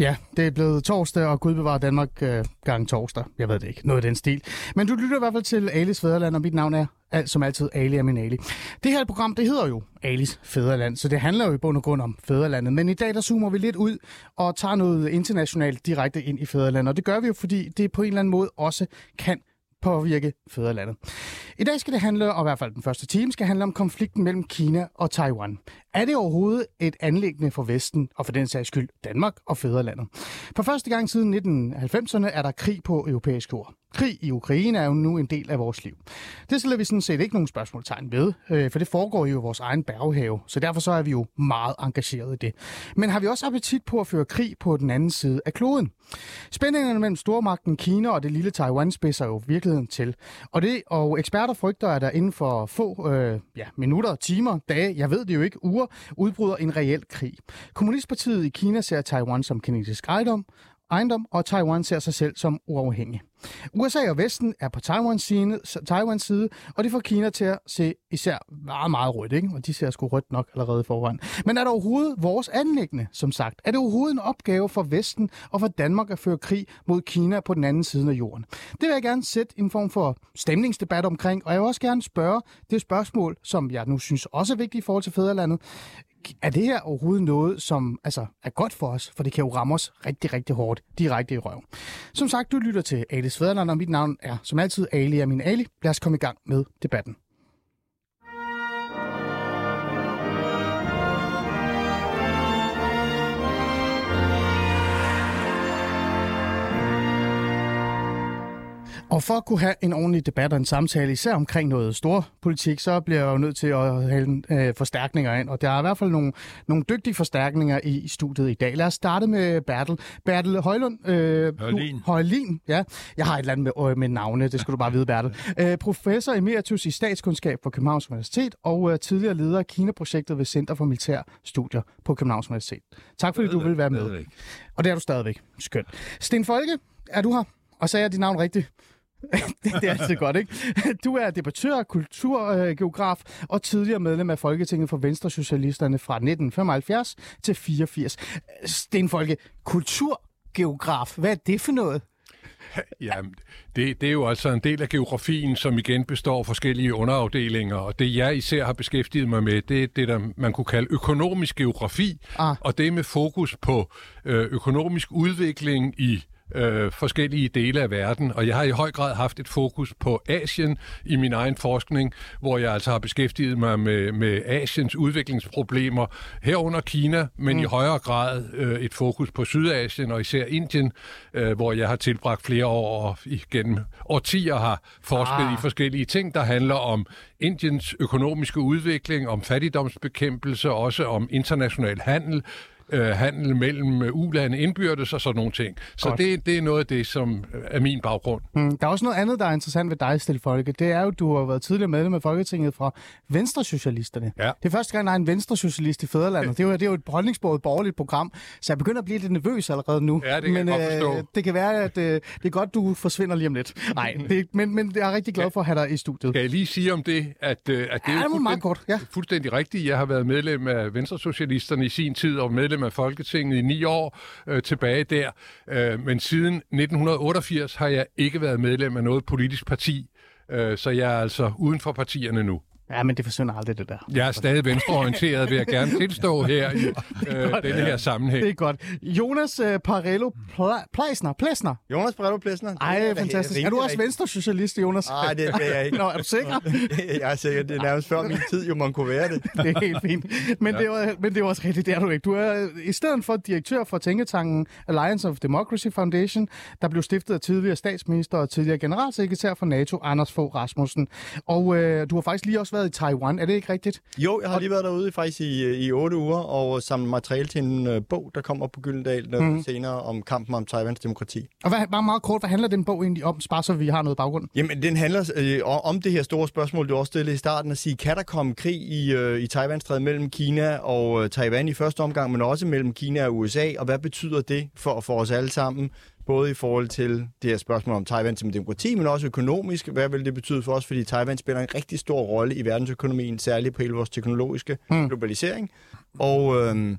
Ja, det er blevet torsdag, og Gud bevarer Danmark øh, gang torsdag. Jeg ved det ikke. Noget af den stil. Men du lytter i hvert fald til Alice Fæderland, og mit navn er alt, som altid Ali Ali. Det her program, det hedder jo Alis Fæderland, så det handler jo i bund og grund om Fæderlandet. Men i dag, der zoomer vi lidt ud og tager noget internationalt direkte ind i Fæderlandet. Og det gør vi jo, fordi det på en eller anden måde også kan påvirke fædrelandet. I dag skal det handle, og i hvert fald den første time, skal handle om konflikten mellem Kina og Taiwan. Er det overhovedet et anlæggende for Vesten, og for den sags skyld Danmark og fædrelandet? For første gang siden 1990'erne er der krig på europæisk jord. Krig i Ukraine er jo nu en del af vores liv. Det stiller vi sådan set ikke nogen spørgsmålstegn ved, øh, for det foregår jo i vores egen baghave, så derfor så er vi jo meget engageret i det. Men har vi også appetit på at føre krig på den anden side af kloden? Spændingerne mellem stormagten Kina og det lille Taiwan spidser jo virkeligheden til. Og, det, og eksperter frygter, at der inden for få øh, ja, minutter, timer, dage, jeg ved det jo ikke, uger, udbryder en reel krig. Kommunistpartiet i Kina ser Taiwan som kinesisk ejendom, ejendom, og Taiwan ser sig selv som uafhængig. USA og Vesten er på Taiwans side, Taiwans side, og det får Kina til at se især meget, meget rødt, ikke? og de ser sgu rødt nok allerede foran. Men er det overhovedet vores anlæggende, som sagt? Er det overhovedet en opgave for Vesten og for Danmark at føre krig mod Kina på den anden side af jorden? Det vil jeg gerne sætte en form for stemningsdebat omkring, og jeg vil også gerne spørge det spørgsmål, som jeg nu synes også er vigtigt i forhold til fædrelandet er det her overhovedet noget, som altså, er godt for os? For det kan jo ramme os rigtig, rigtig hårdt direkte i røven. Som sagt, du lytter til Ali Fæderland, og mit navn er som altid Ali min Ali. Lad os komme i gang med debatten. Og for at kunne have en ordentlig debat og en samtale, især omkring noget stor politik, så bliver jeg jo nødt til at hælde øh, forstærkninger ind. Og der er i hvert fald nogle, nogle dygtige forstærkninger i, i studiet i dag. Lad os starte med Bertel. Bertel Højlund. Øh, Højlin. Højlin, ja. Jeg har et eller andet med, øh, med navne, det skal du bare vide, Bertel. Øh, professor emeritus i statskundskab på Københavns Universitet og øh, tidligere leder af Kina-projektet ved Center for Militær Studier på Københavns Universitet. Tak fordi du vil være med. Og det er du stadigvæk. Skønt. Sten Folke, er du her? Og sagde jeg dit navn rigtigt? Det, det er altid godt, ikke? Du er debattør, kulturgeograf og tidligere medlem af Folketinget for Venstre Socialisterne fra 1975 til 84. Stenfolke, kulturgeograf, hvad er det for noget? Ja, det, det er jo altså en del af geografien, som igen består af forskellige underafdelinger, og det jeg især har beskæftiget mig med, det er det, der man kunne kalde økonomisk geografi, ah. og det med fokus på øh, økonomisk udvikling i øh, forskellige dele af verden, og jeg har i høj grad haft et fokus på Asien i min egen forskning, hvor jeg altså har beskæftiget mig med, med Asiens udviklingsproblemer herunder Kina, men mm. i højere grad øh, et fokus på Sydasien og især Indien, øh, hvor jeg har tilbragt flere år og igennem årtier har forsket ah. i forskellige ting, der handler om Indiens økonomiske udvikling, om fattigdomsbekæmpelse, også om international handel, øh, handel mellem øh, ulande indbyrdes og sådan nogle ting. Så det, det er noget af det, som er min baggrund. Mm. Der er også noget andet, der er interessant ved dig, Stil Folke. Det er jo, du har været tidligere medlem af Folketinget fra Venstre-Socialisterne. Ja. Det er første gang, der er en Venstre-socialist i Fæderlandet. Det er jo, det er jo et holdningsbordet borgerligt program, så jeg begynder at blive lidt nervøs allerede nu. Ja, det kan men, jeg øh, det kan være, at øh, det er godt, du forsvinder lige om lidt. Nej, det, men, men jeg er rigtig glad for at have dig i studiet. Kan jeg lige sige om det, at, øh, at det ja, er fuldstændig, meget kort. Ja. fuldstændig rigtigt. Jeg har været medlem af Venstre-socialisterne i sin tid og medlem af Folketinget i ni år øh, tilbage der. Øh, men siden 1988 har jeg ikke været medlem af noget politisk parti, øh, så jeg er altså uden for partierne nu. Ja, men det forsvinder aldrig, det der. Jeg er stadig venstreorienteret, vil jeg gerne tilstå her i øh, denne her sammenhæng. Det er godt. Jonas uh, Parello Pleisner. Plesner. Jonas Parello Plesner. Ej, fantastisk. Er du også venstresocialist, Jonas? Nej, det er jeg ikke. Nå, er du sikker? jeg er sikker. Det er nærmest før min tid, jo man kunne være det. det er helt fint. Men, ja. det, er, men det er også rigtigt, det er du ikke. Du er i stedet for direktør for tænketanken Alliance of Democracy Foundation, der blev stiftet af tidligere statsminister og tidligere generalsekretær for NATO, Anders Fogh Rasmussen. Og øh, du har faktisk lige også været i Taiwan, er det ikke rigtigt? Jo, jeg har lige været derude faktisk i, i otte uger og samlet materiale til en uh, bog, der kommer på Gyldendal mm. senere om kampen om Taiwans demokrati. Og hvad, bare meget kort, hvad handler den bog egentlig om, bare så vi har noget baggrund? Jamen, den handler øh, om det her store spørgsmål, du også stillede i starten, at sige, kan der komme krig i, øh, i Taiwan mellem Kina og øh, Taiwan i første omgang, men også mellem Kina og USA, og hvad betyder det for, for os alle sammen? Både i forhold til det her spørgsmål om Taiwan som demokrati, men også økonomisk. Hvad vil det betyde for os? Fordi Taiwan spiller en rigtig stor rolle i verdensøkonomien, særligt på hele vores teknologiske mm. globalisering. Og, øhm,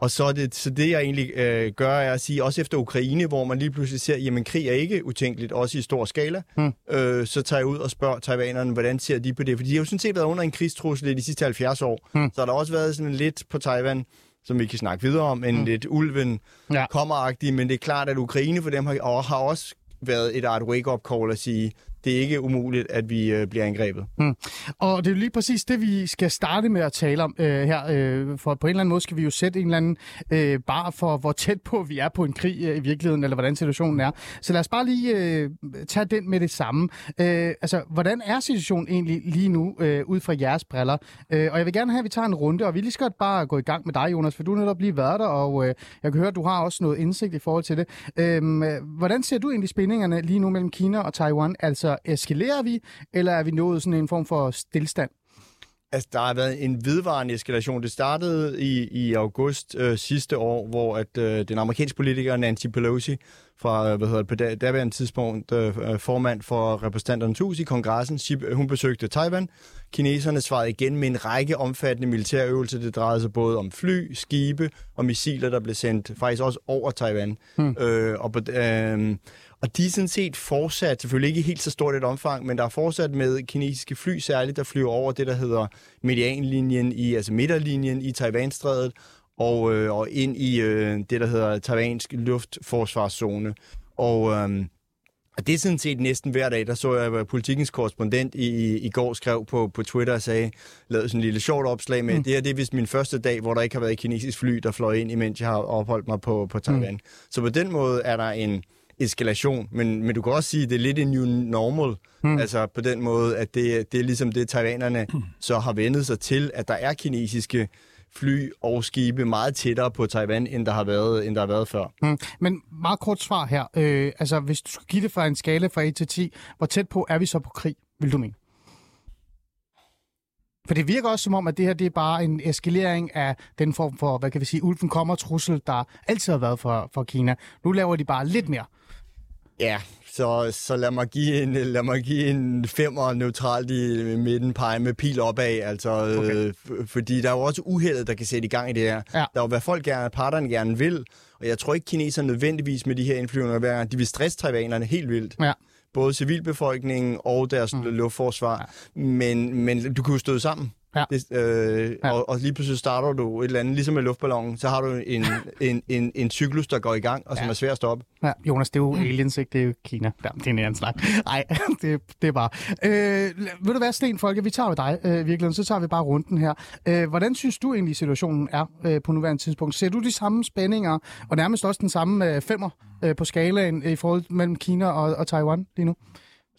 og så, det, så det, jeg egentlig øh, gør, er at sige, også efter Ukraine, hvor man lige pludselig ser, jamen krig er ikke utænkeligt, også i stor skala, mm. øh, så tager jeg ud og spørger taiwanerne, hvordan ser de på det? Fordi de har jo sådan set været under en krigstrussel i de sidste 70 år, mm. så har der også været sådan lidt på Taiwan, som vi kan snakke videre om, en mm. lidt ulven ja. kommer men det er klart, at Ukraine for dem har, og har også været et art wake-up call at sige, det er ikke umuligt, at vi øh, bliver angrebet. Mm. Og det er jo lige præcis det, vi skal starte med at tale om øh, her. Øh, for på en eller anden måde skal vi jo sætte en eller anden øh, bar for, hvor tæt på vi er på en krig øh, i virkeligheden, eller hvordan situationen er. Så lad os bare lige øh, tage den med det samme. Øh, altså, hvordan er situationen egentlig lige nu, øh, ud fra jeres briller? Øh, og jeg vil gerne have, at vi tager en runde, og vi lige skal bare gå i gang med dig, Jonas, for du er netop lige været der, og øh, jeg kan høre, at du har også noget indsigt i forhold til det. Øh, hvordan ser du egentlig spændingerne lige nu mellem Kina og Taiwan? Altså, eskalerer vi, eller er vi nået sådan en form for stillstand? Altså, der har været en vedvarende eskalation. Det startede i, i august øh, sidste år, hvor at øh, den amerikanske politiker Nancy Pelosi fra, øh, hvad hedder det, på daværende tidspunkt øh, øh, formand for repræsentanternes hus i kongressen, hun besøgte Taiwan. Kineserne svarede igen med en række omfattende militærøvelser. Det drejede sig både om fly, skibe og missiler, der blev sendt faktisk også over Taiwan. Hmm. Øh, og, øh, og de er sådan set fortsat, selvfølgelig ikke i helt så stort et omfang, men der er fortsat med kinesiske fly særligt, der flyver over det, der hedder medianlinjen, i, altså midterlinjen i Taiwanstrædet, og, øh, og ind i øh, det, der hedder taiwansk luftforsvarszone. Og, øh, og det er sådan set næsten hver dag, der så jeg, at politikens korrespondent i, i, i går skrev på, på Twitter og sagde, lavede sådan en lille sjovt opslag med, mm. det her det er vist min første dag, hvor der ikke har været et kinesisk fly, der fløj ind, imens jeg har opholdt mig på, på Taiwan. Mm. Så på den måde er der en, eskalation, men, men du kan også sige, at det er lidt en new normal, mm. altså på den måde, at det, det er ligesom det, taiwanerne mm. så har vendet sig til, at der er kinesiske fly og skibe meget tættere på Taiwan, end der har været, end der har været før. Mm. Men meget kort svar her. Øh, altså, hvis du skulle give det fra en skala fra 1 til 10, hvor tæt på er vi så på krig, vil du mene? For det virker også som om, at det her det er bare en eskalering af den form for, hvad kan vi sige, ulven kommer trussel, der altid har været for, for Kina. Nu laver de bare lidt mere. Ja, så, så lad, mig give en, lad mig give en femmer neutralt i midten pege med pil opad, altså, okay. øh, fordi der er jo også uheldet, der kan sætte i gang i det her. Ja. Der er jo, hvad folk gerne, parterne gerne vil, og jeg tror ikke, kineserne nødvendigvis med de her indflyvninger hver gang, de vil stresse taiwanerne helt vildt. Ja både civilbefolkningen og deres mm. luftforsvar. Ja. Men, men du kan jo stå sammen. Ja. Det, øh, ja. og, og lige pludselig starter du et eller andet, ligesom med luftballonen, så har du en, en, en, en cyklus, der går i gang, og som ja. er svær at stoppe. Ja, Jonas, det er jo aliens, ikke? Det er jo Kina. Ja, det er en anden snak. Nej, det, det er bare... Øh, vil du være, Sten Folke, vi tager med dig øh, virkelig, så tager vi bare runden her. Øh, hvordan synes du egentlig, situationen er øh, på nuværende tidspunkt? Ser du de samme spændinger, og nærmest også den samme øh, femmer øh, på skalaen i forhold mellem Kina og, og Taiwan lige nu?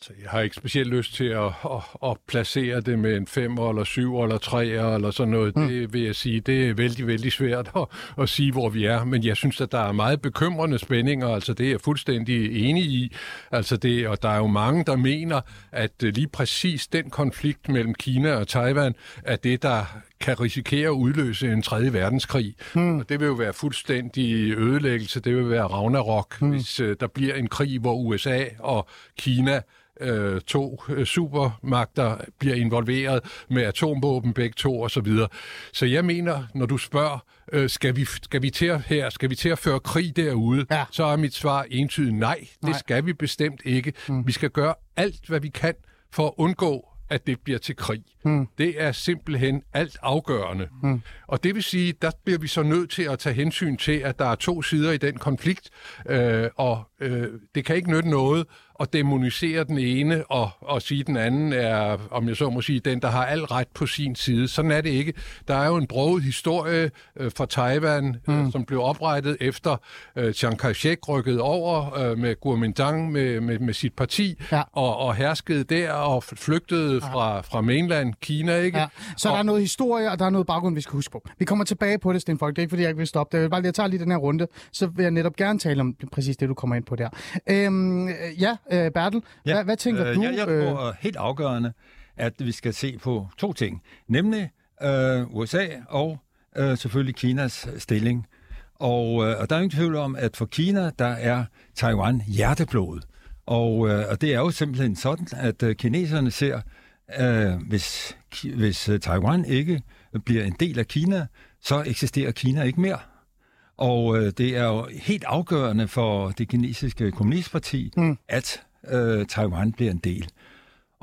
Så jeg har ikke specielt lyst til at, at, at placere det med en 5 eller 7 eller 3 eller sådan noget. Mm. Det vil jeg sige, det er vældig, vældig svært at, at sige, hvor vi er. Men jeg synes, at der er meget bekymrende spændinger. Altså det er jeg fuldstændig enig i. Altså det, og der er jo mange, der mener, at lige præcis den konflikt mellem Kina og Taiwan er det, der kan risikere at udløse en tredje verdenskrig. Mm. Og det vil jo være fuldstændig ødelæggelse. Det vil være Ragnarok, mm. hvis uh, der bliver en krig, hvor USA og Kina øh, to øh, supermagter bliver involveret med atomvåben begge to og så videre. Så jeg mener, når du spørger, øh, skal, vi, skal, vi til at, her, skal vi til at føre krig derude, ja. så er mit svar entydigt nej. Det nej. skal vi bestemt ikke. Mm. Vi skal gøre alt, hvad vi kan for at undgå at det bliver til krig. Mm. Det er simpelthen alt afgørende. Mm. Og det vil sige, der bliver vi så nødt til at tage hensyn til, at der er to sider i den konflikt, øh, og øh, det kan ikke nytte noget at demonisere den ene og, og sige, at den anden er, om jeg så må sige, den, der har al ret på sin side. Sådan er det ikke. Der er jo en broget historie øh, fra Taiwan, mm. øh, som blev oprettet efter øh, Chiang Kai-shek rykkede over øh, med Kuomintang med, med, med sit parti ja. og, og herskede der og flygtede fra, fra mainland Kina, ikke? Ja. Så og... der er noget historie, og der er noget baggrund, vi skal huske på. Vi kommer tilbage på det, Stenfolk. Det er ikke, fordi jeg ikke vil stoppe det. Jeg vil bare lige tage lige den her runde, så vil jeg netop gerne tale om præcis det, du kommer ind på der. Øhm, ja, øh, Bertel, ja. Hvad, hvad tænker øh, du? Jeg, jeg tror øh... helt afgørende, at vi skal se på to ting. Nemlig øh, USA og øh, selvfølgelig Kinas stilling. Og, øh, og der er ingen tvivl om, at for Kina, der er Taiwan hjerteblod. Og, øh, og det er jo simpelthen sådan, at øh, kineserne ser, øh, hvis, hvis øh, Taiwan ikke bliver en del af Kina, så eksisterer Kina ikke mere. Og øh, det er jo helt afgørende for det kinesiske kommunistparti, mm. at øh, Taiwan bliver en del.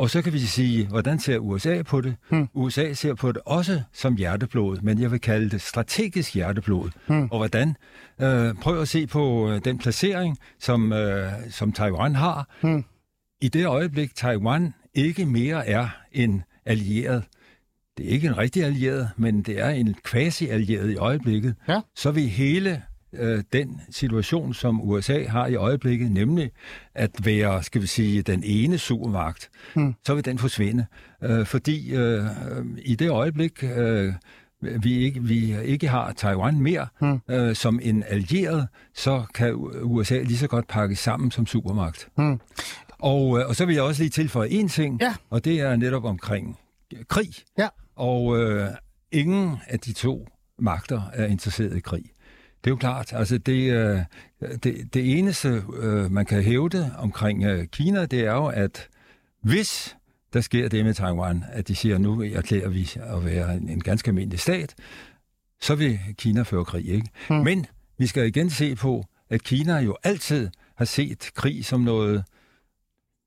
Og så kan vi sige, hvordan ser USA på det? Hmm. USA ser på det også som hjerteblod, men jeg vil kalde det strategisk hjerteblod. Hmm. Og hvordan? Øh, prøv at se på øh, den placering, som, øh, som Taiwan har. Hmm. I det øjeblik, Taiwan ikke mere er en allieret, det er ikke en rigtig allieret, men det er en quasi-allieret i øjeblikket, ja. så vil hele øh, den situation, som USA har i øjeblikket, nemlig at være, skal vi sige, den ene supermagt, hmm. så vil den forsvinde. Øh, fordi øh, i det øjeblik, øh, vi ikke, vi ikke har Taiwan mere hmm. øh, som en allieret, så kan USA lige så godt pakke sammen som supermagt. Hmm. Og, øh, og så vil jeg også lige tilføje en ting, ja. og det er netop omkring krig. Ja. Og øh, ingen af de to magter er interesseret i krig. Det er jo klart. Altså det, øh, det, det eneste, øh, man kan hævde omkring øh, Kina, det er jo, at hvis der sker det med Taiwan, at de siger, nu erklærer vi at være en ganske almindelig stat, så vil Kina føre krig. Ikke? Hmm. Men vi skal igen se på, at Kina jo altid har set krig som noget,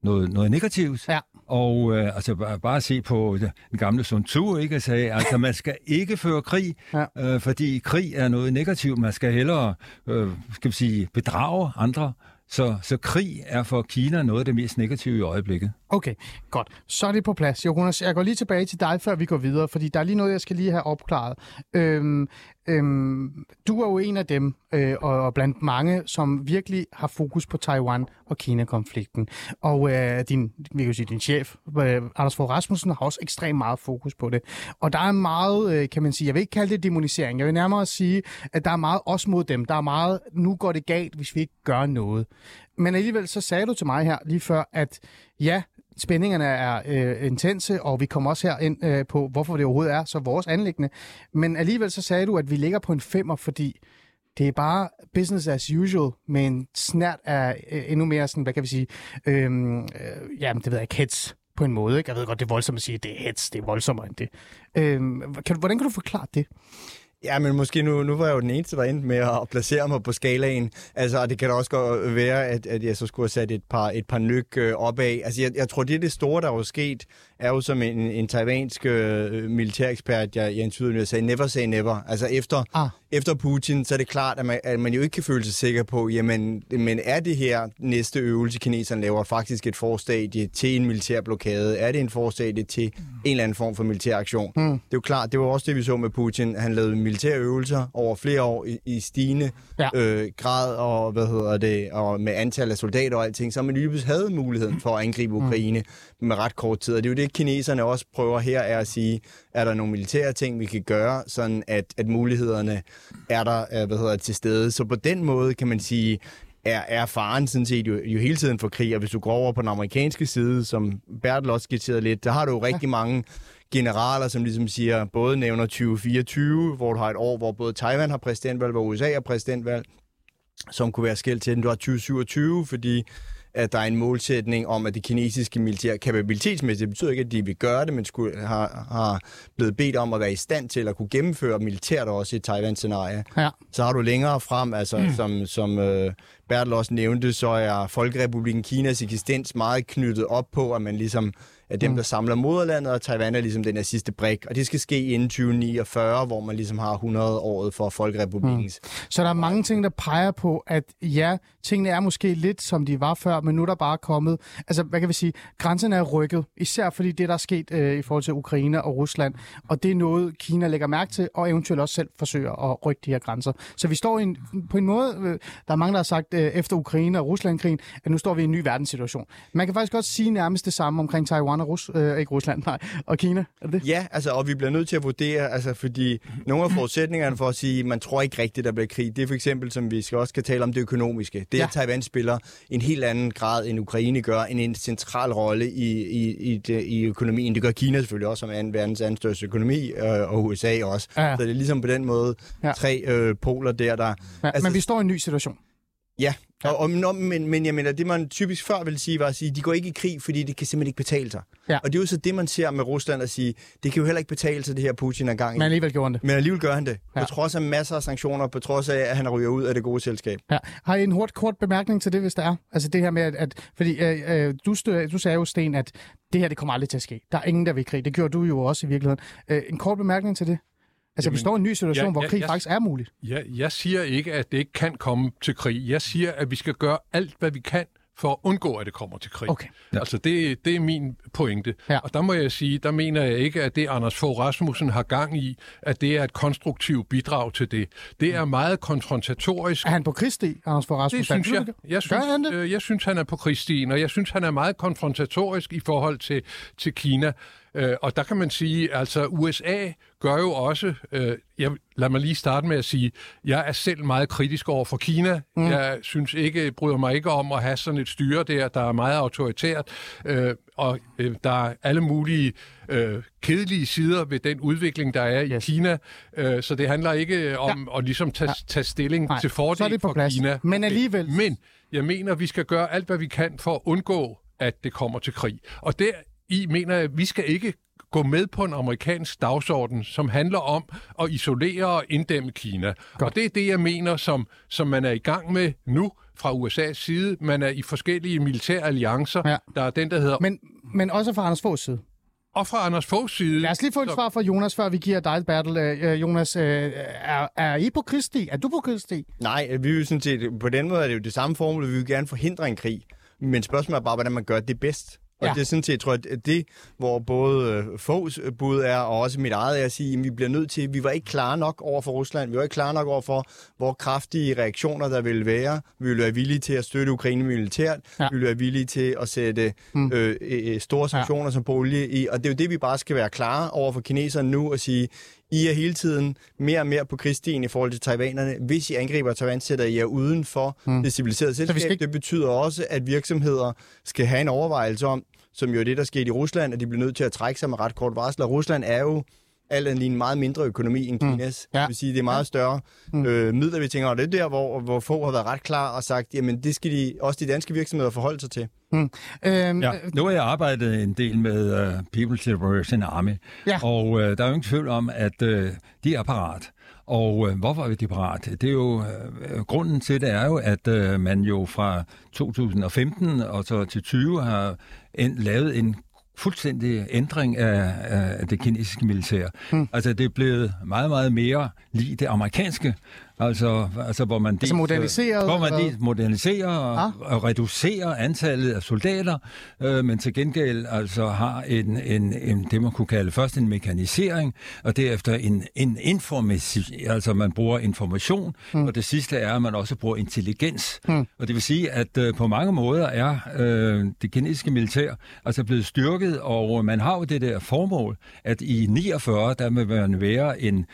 noget, noget negativt. Ja. Og øh, altså bare, bare se på den gamle Sun Tzu, ikke? Sagde, altså man skal ikke føre krig, ja. øh, fordi krig er noget negativt. Man skal hellere, øh, skal vi sige, bedrage andre. Så, så krig er for Kina noget af det mest negative i øjeblikket. Okay, godt. Så er det på plads. Jonas, jeg går lige tilbage til dig, før vi går videre, fordi der er lige noget, jeg skal lige have opklaret. Øhm, øhm, du er jo en af dem, øh, og blandt mange, som virkelig har fokus på Taiwan og Kina-konflikten. Og øh, din, vi kan sige, din chef, øh, Anders Fogh Rasmussen, har også ekstremt meget fokus på det. Og der er meget, øh, kan man sige, jeg vil ikke kalde det demonisering, jeg vil nærmere sige, at der er meget os mod dem. Der er meget, nu går det galt, hvis vi ikke gør noget. Men alligevel så sagde du til mig her lige før, at ja, spændingerne er øh, intense, og vi kommer også her ind øh, på, hvorfor det overhovedet er så vores anlæggende. Men alligevel så sagde du, at vi ligger på en femmer, fordi det er bare business as usual, med en snært af øh, endnu mere sådan, hvad kan vi sige, øh, øh, jamen det ved jeg ikke, hits på en måde. Ikke? Jeg ved godt, det er voldsomt at sige, at det er hets, det er voldsommere end det. Øh, kan, hvordan kan du forklare det? Ja, men måske nu, nu var jeg jo den eneste, der endte med at placere mig på skalaen. Altså, og det kan da også godt være, at, at jeg så skulle have sat et par, et par nyk øh, opad. Altså, jeg, jeg tror, det er det store, der er sket, er jo som en, en taiwansk øh, militærekspert, jeg, jeg jeg sagde, never say never. Altså, efter, ah. efter Putin, så er det klart, at man, at man jo ikke kan føle sig sikker på, jamen, men er det her næste øvelse, kineserne laver, faktisk et forstadie til en militær blokade? Er det en forstadie til mm. en eller anden form for militær aktion? Mm. Det er jo klart, det var også det, vi så med Putin. Han lavede militære øvelser over flere år i, i stigende ja. øh, grad og, hvad hedder det, og med antal af soldater og alting, så man dybest havde muligheden for at angribe mm. Ukraine mm. med ret kort tid. Og det er jo det, kineserne også prøver her, er at sige, er der nogle militære ting, vi kan gøre, sådan at, at mulighederne er der øh, hvad hedder det, til stede. Så på den måde kan man sige, er, er faren sådan set jo, jo hele tiden for krig, og hvis du går over på den amerikanske side, som Bertel også skitserede lidt, der har du jo rigtig mange generaler, som ligesom siger, både nævner 2024, hvor du har et år, hvor både Taiwan har præsidentvalg, hvor USA har præsidentvalg, som kunne være skilt til den. Du har 2027, fordi at der er en målsætning om, at det kinesiske militær kapabilitetsmæssigt, det betyder ikke, at de vil gøre det, men skulle, har, har blevet bedt om at være i stand til at kunne gennemføre militært også i Taiwan-scenarie. Ja. Så har du længere frem, altså mm. som, som øh, Bertel også nævnte, så er Folkerepubliken Kinas eksistens meget knyttet op på, at man ligesom er dem, mm. der samler moderlandet, og Taiwan er ligesom den her sidste brik. Og det skal ske inden 2049, hvor man ligesom har 100-året for Folkerepublikens. Mm. Så der er mange ting, der peger på, at ja, tingene er måske lidt, som de var før, men nu er der bare kommet... Altså, hvad kan vi sige? Grænsen er rykket, især fordi det, der er sket øh, i forhold til Ukraine og Rusland. Og det er noget, Kina lægger mærke til, og eventuelt også selv forsøger at rykke de her grænser. Så vi står i en, på en måde... Øh, der er mange, der har sagt øh, efter Ukraine og Ruslandkrigen, at nu står vi i en ny verdenssituation. Man kan faktisk også sige nærmest det samme omkring Taiwan og Rus, øh, ikke Rusland, nej, og Kina? Er det det? Ja, altså, og vi bliver nødt til at vurdere, altså, fordi nogle af forudsætningerne for at sige, at man tror ikke rigtigt, der bliver krig, det er for eksempel, som vi skal også skal tale om, det økonomiske. Det, Ja. at Taiwan spiller en helt anden grad, end Ukraine gør, en, en central rolle i, i, i, det, i økonomien. Det gør Kina selvfølgelig også, som er en verdens anden største økonomi, øh, og USA også. Ja. Så det er ligesom på den måde Ja. tre øh, poler der, der... Ja, altså, men vi står i en ny situation. Ja, og, og, nå, men, men jeg mener, det man typisk før vil sige, var at sige, de går ikke i krig, fordi det kan simpelthen ikke betale sig. Ja. Og det er jo så det, man ser med Rusland at sige, det kan jo heller ikke betale sig, det her Putin er gang i. Men alligevel gjorde han det. Men alligevel gør han det. Ja. Ja. På trods af masser af sanktioner, på trods af, at han ryger ud af det gode selskab. Ja. Har I en hurtig, kort bemærkning til det, hvis der er? Altså det her med, at... at fordi øh, øh, du, stø, du sagde jo, Sten, at det her, det kommer aldrig til at ske. Der er ingen, der vil i krig. Det gjorde du jo også i virkeligheden. Øh, en kort bemærkning til det? Altså, Jamen, vi står i en ny situation, ja, hvor ja, krig ja. faktisk er muligt. Jeg, jeg siger ikke, at det ikke kan komme til krig. Jeg siger, at vi skal gøre alt, hvad vi kan for at undgå, at det kommer til krig. Okay. Ja. Altså, det, det er min pointe. Ja. Og der må jeg sige, der mener jeg ikke, at det Anders Fogh Rasmussen har gang i, at det er et konstruktivt bidrag til det. Det er meget konfrontatorisk. Er han på krigssti, Anders Fogh Det Rasmussen? synes jeg. Jeg synes, Gør han det? øh, jeg synes, han er på krigsstien, og jeg synes, han er meget konfrontatorisk i forhold til, til Kina. Øh, og der kan man sige, altså USA gør jo også, øh, jeg, lad mig lige starte med at sige, jeg er selv meget kritisk over for Kina. Mm. Jeg synes ikke, bryder mig ikke om at have sådan et styre der, der er meget autoritært, øh, og øh, der er alle mulige øh, kedelige sider ved den udvikling, der er i Yes. Kina. Øh, så det handler ikke om ja. at ligesom tage, Ja. tage stilling Nej, til fordel for plads. Kina. Men alligevel- Men jeg mener, vi skal gøre alt, hvad vi kan for at undgå, at det kommer til krig. Og der i mener at vi skal ikke gå med på en amerikansk dagsorden, som handler om at isolere og inddæmme Kina. Godt. Og det er det, jeg mener, som, som man er i gang med nu fra USA's side. Man er i forskellige militære alliancer. Ja. Der er den, der hedder... Men, men også fra Anders Foghs side. Og fra Anders Foghs side... Lad os lige få et så- svar fra Jonas, før vi giver dig et battle. Øh, Jonas, øh, er, er I på krigssti? Er du på krigssti? Nej, vi vil sådan set, på den måde er det jo det samme formål, vi vil gerne forhindre en krig. Men spørgsmålet er bare, hvordan man gør det bedst. Og Ja. det er sådan set, tror jeg, at det, hvor både øh, Foghs bud er, og også mit eget er at sige, at vi bliver nødt til, vi var ikke klare nok over for Rusland, vi var ikke klare nok over for, hvor kraftige reaktioner der ville være. Vi ville være villige til at støtte Ukraine militært, Ja. ja. vi ville være villige til at sætte mm. øh, øh, store sanktioner ja. som på olie i, og det er jo det, vi bare skal være klare over for kineserne nu og sige, I er hele tiden mere og mere på krigsstien i forhold til taiwanerne. Hvis I angriber Taiwan, sætter I jer uden for mm. det civiliserede selskab. ikke- Det betyder også, at virksomheder skal have en overvejelse om, som jo er det, der skete i Rusland, at de bliver nødt til at trække sig med ret kort varsel. Og Rusland er jo alt andet lige en meget mindre økonomi end Kinas. Ja. Det vil sige, det er meget større mm. øh, midler, vi tænker. Og det er der, hvor, hvor få har været ret klar og sagt, jamen det skal de, også de danske virksomheder forholde sig til. Øhm, Ja, nu har jeg arbejdet en del med uh, People's Liberation Army, Ja. og uh, der er jo ingen tvivl om, at uh, de er parat. Og uh, hvorfor er de parat? Det er jo, uh, grunden til det er jo, at uh, man jo fra 2015 og så til 20 har en, lavet en fuldstændig ændring af, af det kinesiske militær. Hmm. Altså det er blevet meget, meget mere lige det amerikanske, altså, altså hvor man dels, moderniseret, hvor man dels moderniserer og, Ah. og reducerer antallet af soldater, øh, men til gengæld altså har en, en, en, det man kunne kalde først en mekanisering, og derefter en, en information, altså man bruger information, mm. og det sidste er, at man også bruger intelligens. Mm. Og det vil sige, at øh, på mange måder er øh, det kinesiske militær altså blevet styrket, og man har jo det der formål, at i 49, der vil man være en,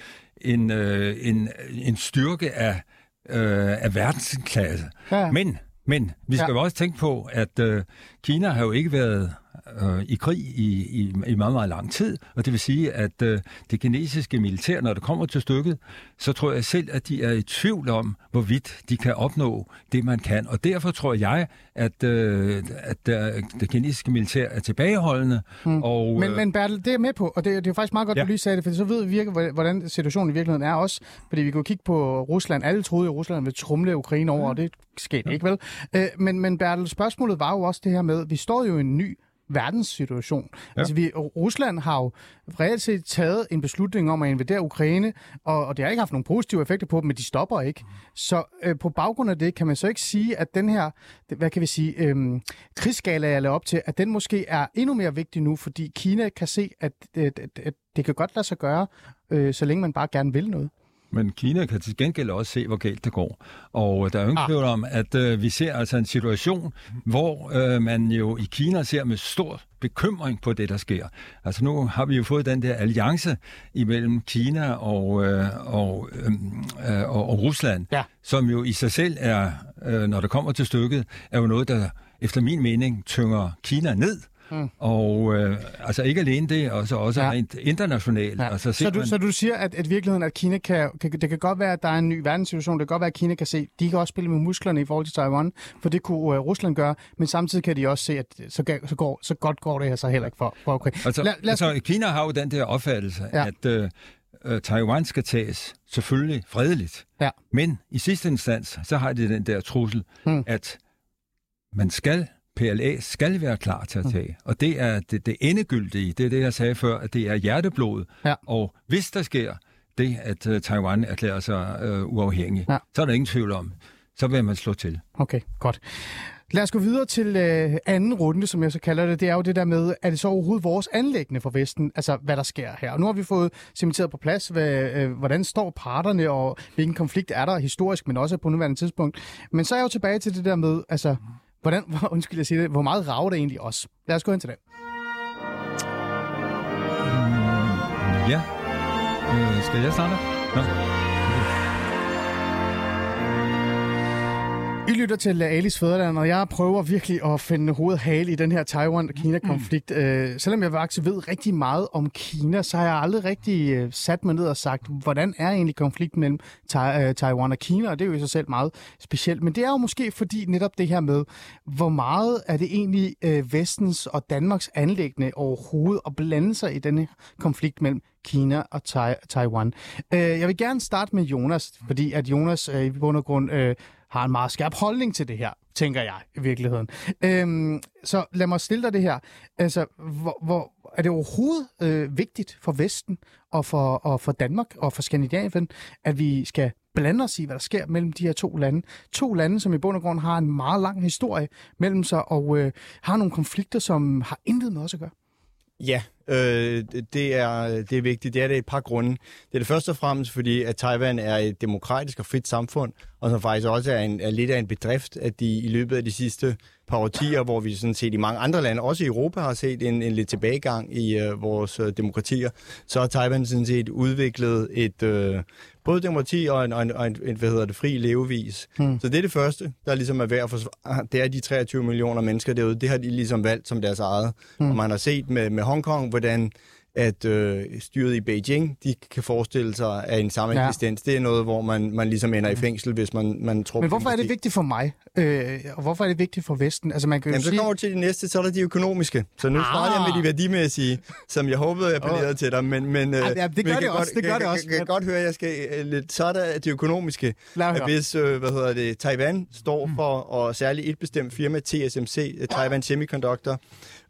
en, øh, en, en styrke af, øh, af verdensklasse. Ja. Men, men vi skal Ja. også tænke på, at øh, Kina har jo ikke været øh, i krig i, i, i meget, meget lang tid, og det vil sige, at øh, det kinesiske militær, når det kommer til stykket, så tror jeg selv, at de er i tvivl om, hvorvidt de kan opnå det, man kan. Og derfor tror jeg, at, øh, at øh, det kinesiske militær er tilbageholdende. Mm. Og, Men, øh, men Bertel, det er jeg med på, og det, det er jo faktisk meget godt, ja. Ja. du lige sagde det, for så ved vi virkelig, hvordan situationen i virkeligheden er også. Fordi vi kunne kigge på Rusland. Alle troede jo, at Rusland ville trumle Ukraine over, og det skete ikke, vel? Øh, men, men Bertel, spørgsmålet var jo også det her med, vi står jo i en ny verdenssituation. Ja. Altså, vi, Rusland har jo reelt set taget en beslutning om at invadere Ukraine, og, og det har ikke haft nogen positive effekter på dem, men de stopper ikke. Så øh, på baggrund af det, kan man så ikke sige, at den her, hvad kan vi sige, øhm, krigsskala, jeg op til, at den måske er endnu mere vigtig nu, fordi Kina kan se, at, at, at, at det kan godt lade sig gøre, øh, så længe man bare gerne vil noget. Men Kina kan til gengæld også se, hvor galt det går. Og der er jo ingen ah. tvivl om, at øh, vi ser altså en situation, hvor øh, man jo i Kina ser med stor bekymring på det, der sker. Altså nu har vi jo fået den der alliance imellem Kina og, øh, og, øh, øh, og, og Rusland, ja. som jo i sig selv er, øh, når det kommer til stykket, er jo noget, der efter min mening tynger Kina ned. Mm. Og øh, altså ikke alene det, også, også ja. rent internationalt. Ja. Altså, så, du, man... så du siger, at, at virkeligheden, at Kina kan, kan... Det kan godt være, at der er en ny verdenssituation. Det kan godt være, at Kina kan se, de kan også spille med musklerne i forhold til Taiwan, for det kunne uh, Rusland gøre. Men samtidig kan de også se, at så, så, går, så godt går det her så heller ikke for, for okay. Altså, lad, lad... altså, Kina har jo den der opfattelse, ja. at... Øh, øh, Taiwan skal tages selvfølgelig fredeligt. Ja. Men i sidste instans, så har de den der trussel, hmm. at man skal PLA skal være klar til at mm. tage. Og det er det, det endegyldige, det er det, jeg sagde før, at det er hjerteblod. Ja. Og hvis der sker det, at uh, Taiwan erklærer sig uh, uafhængig, ja. så er der ingen tvivl om, så vil man slå til. Okay, godt. Lad os gå videre til øh, anden runde, som jeg så kalder det. Det er jo det der med, er det så overhovedet vores anlæggende for Vesten, altså hvad der sker her? Og nu har vi fået cementeret på plads, hvad, øh, hvordan står parterne, og hvilken konflikt er der historisk, men også på nuværende tidspunkt. Men så er jeg jo tilbage til det der med, altså Hvordan, undskyld, jeg siger det, hvor meget rager det egentlig os? Lad os gå ind til den. Mm, ja. Øh, skal jeg starte? Nå. I lytter til Alice Fæderland, og jeg prøver virkelig at finde hovedet hale i den her Taiwan-Kina-konflikt. Mm. Øh, selvom jeg faktisk ved rigtig meget om Kina, så har jeg aldrig rigtig øh, sat mig ned og sagt, hvordan er egentlig konflikten mellem øh, Taiwan og Kina, og det er jo i sig selv meget specielt. Men det er jo måske fordi netop det her med, hvor meget er det egentlig vestens og Danmarks anlæggende overhovedet at blande sig i denne konflikt mellem Kina og tai- Taiwan. Jeg vil gerne starte med Jonas, fordi at Jonas i bund og grund har en meget skarp holdning til det her, tænker jeg i virkeligheden. Øhm, så lad mig stille dig det her. Altså, hvor, hvor er det overhovedet øh, vigtigt for Vesten og for, og for Danmark og for Skandinavien, at vi skal blande os i, hvad der sker mellem de her to lande. To lande, som i bund og grund har en meget lang historie mellem sig og øh, har nogle konflikter, som har intet med os at gøre. Ja, øh, det, er, det er vigtigt. Det er det et par grunde. Det er det første og fremmest, fordi at Taiwan er et demokratisk og frit samfund, og som faktisk også er, en, er lidt af en bedrift, at de i løbet af de sidste par årtier, hvor vi sådan set i mange andre lande, også i Europa, har set en, en lidt tilbagegang i uh, vores uh, demokratier, så har Taiwan sådan set udviklet et, uh, både demokrati og en, og en, og en, en hvad hedder det, fri levevis. Hmm. Så det er det første, der ligesom er værd at forsvare. Det er de 23 millioner mennesker derude. Det har de ligesom valgt som deres eget. Hmm. Og man har set med, med Hongkong, hvordan at øh, styret i Beijing, de kan forestille sig af en samme ja. eksistens. Det er noget, hvor man, man ligesom ender i fængsel, hvis man, man tror Men hvorfor er det vigtigt for mig? Øh, og hvorfor er det vigtigt for Vesten? Altså, man kan Jamen, sige... så kommer til det næste, så er der de økonomiske. Så nu ah. starter jeg med de værdimæssige, som jeg håbede, jeg appellerede oh. til dig. Men, men, øh, ja, det gør det også. det gør det også. Jeg kan godt høre, jeg skal øh, lidt... Så er der det økonomiske. At hvis, øh, hvad hedder det, Taiwan står mm. for, og særligt et bestemt firma, TSMC, Taiwan Semiconductor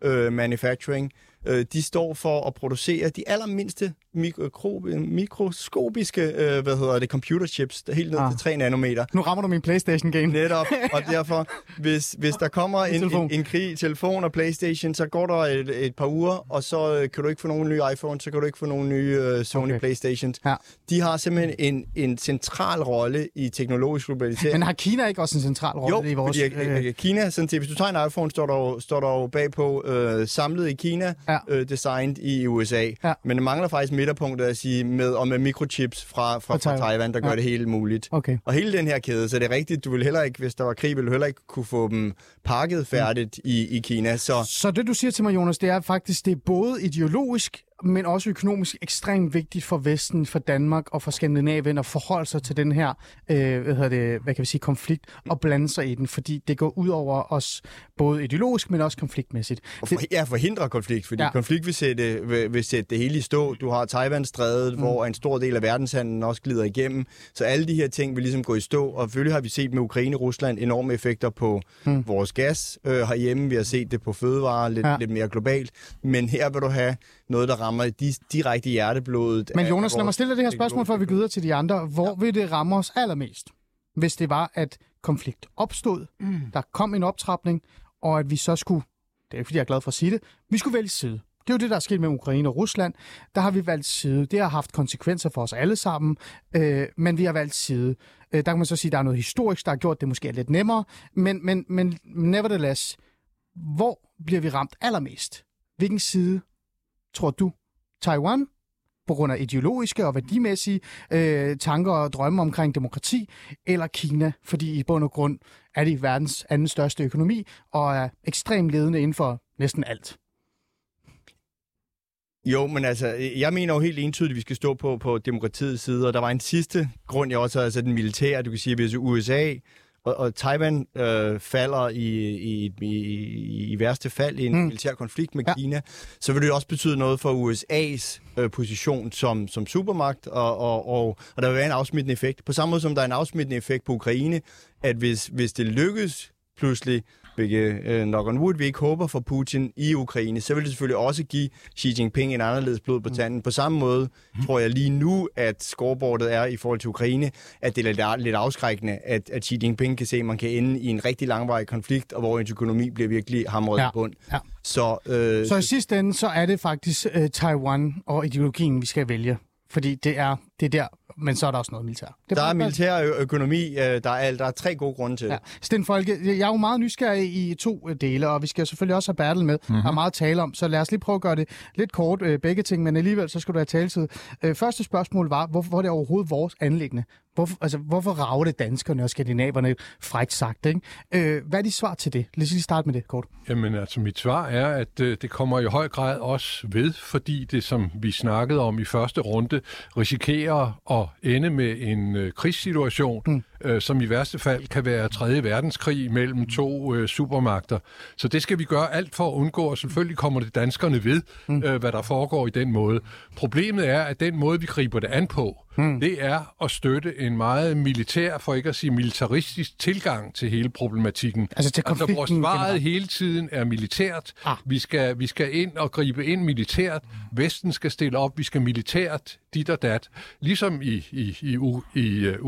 uh, Manufacturing, Øh, de står for at producere de allermindste mikro, mikroskopiske øh, hvad hedder det, computerchips, helt ned ah. til 3 nanometer. Nu rammer du min Playstation-game. Netop, og derfor, hvis, hvis der kommer en, en, en krig, telefon og Playstation, så går der et, et par uger, og så øh, kan du ikke få nogen nye iPhone, så kan du ikke få nogen nye øh, Sony okay. Playstations. Ja. De har simpelthen en, en central rolle i teknologisk globalisering. Men har Kina ikke også en central rolle jo, i vores... Jo, fordi øh... Kina, sådan til, hvis du tager en iPhone, står der står der jo bagpå øh, samlet i Kina, ja. øh, designet i USA. Ja. Men det mangler faktisk midterpunktet at sige, med, og med mikrochips fra, fra, fra Taiwan, der gør ja. det hele muligt. Okay. Og hele den her kæde, så det er rigtigt, du vil heller ikke, hvis der var krig, vil du heller ikke kunne få dem pakket færdigt mm. i, i Kina. Så... så det du siger til mig, Jonas, det er faktisk, det er både ideologisk men også økonomisk ekstremt vigtigt for Vesten, for Danmark og for Skandinavien at forholde sig til den her øh, hvad hedder det, hvad kan vi sige, konflikt og blande sig i den, fordi det går ud over os både ideologisk, men også konfliktmæssigt. Og for, ja, forhindre konflikt, fordi ja. konflikt vil sætte, vil, vil sætte det hele i stå. Du har Taiwan-strædet, mm. hvor en stor del af verdenshandlen også glider igennem, så alle de her ting vil ligesom gå i stå, og selvfølgelig har vi set med Ukraine og Rusland enorme effekter på mm. vores gas øh, herhjemme. Vi har set det på fødevarer lidt, ja. lidt mere globalt, men her vil du have noget, der rammer de, direkte i hjerteblodet. Men Jonas, lad mig stille det her spørgsmål, før vi går videre til de andre. Hvor ja. vil det ramme os allermest, hvis det var, at konflikt opstod, mm. der kom en optrapning, og at vi så skulle, det er ikke fordi jeg er glad for at sige det, vi skulle vælge side. Det er jo det, der er sket med Ukraine og Rusland. Der har vi valgt side. Det har haft konsekvenser for os alle sammen, øh, men vi har valgt side. Øh, der kan man så sige, at der er noget historisk, der har gjort det måske lidt nemmere, men, men, men nevertheless, hvor bliver vi ramt allermest? Hvilken side tror du? Taiwan på grund af ideologiske og værdimæssige øh, tanker og drømme omkring demokrati, eller Kina, fordi i bund og grund er det verdens anden største økonomi og er ekstremt ledende inden for næsten alt. Jo, men altså, jeg mener jo helt entydigt, at vi skal stå på, på demokratiets side, og der var en sidste grund, jeg også havde, altså den militære, du kan sige, hvis USA og, og Taiwan øh, falder i, i, i, i værste fald i en mm. militær konflikt med ja. Kina, så vil det også betyde noget for USA's øh, position som, som supermagt, og, og, og, og der vil være en afsmittende effekt. På samme måde som der er en afsmittende effekt på Ukraine, at hvis, hvis det lykkes pludselig hvilket øh, nok on wood, vi ikke håber for Putin i Ukraine, så vil det selvfølgelig også give Xi Jinping en anderledes blod på tanden. På samme måde tror jeg lige nu, at scoreboardet er i forhold til Ukraine, at det er lidt, lidt afskrækkende, at, at Xi Jinping kan se, at man kan ende i en rigtig langvarig konflikt, og hvor ens økonomi bliver virkelig hamret ja. bund. Ja. Så, øh, så i sidste ende, så er det faktisk øh, Taiwan og ideologien, vi skal vælge. Fordi det er, det er der, men så er der også noget militær. Det er der er militær og økonomi. Øh, der er, der er tre gode grunde til det. Ja. Sten Folke, jeg er jo meget nysgerrig i to dele, og vi skal selvfølgelig også have Bertel med. Mm-hmm. Der er meget at tale om, så lad os lige prøve at gøre det lidt kort, øh, begge ting, men alligevel så skal du have taletid. Øh, første spørgsmål var, hvorfor var det overhovedet vores anlæggende? Hvorfor, altså, hvorfor rager det danskerne og skandinaverne frækt sagt? Ikke? Øh, hvad er de svar til det? Lad os lige starte med det kort. Jamen altså, mit svar er, at øh, det kommer i høj grad også ved, fordi det, som vi snakkede om i første runde, risikerer at ende med en øh, krigssituation, mm øh, som i værste fald kan være 3. verdenskrig mellem to øh, supermagter. Så det skal vi gøre alt for at undgå, og selvfølgelig kommer det danskerne ved, mm. øh, hvad der foregår i den måde. Problemet er, at den måde, vi griber det an på, mm. det er at støtte en meget militær, for ikke at sige militaristisk tilgang til hele problematikken. Altså til altså, hvor svaret hele tiden er militært. Ah. Vi, skal, vi skal ind og gribe ind militært. Vesten skal stille op. Vi skal militært dit og dat. Ligesom i, i, i, i, i uh,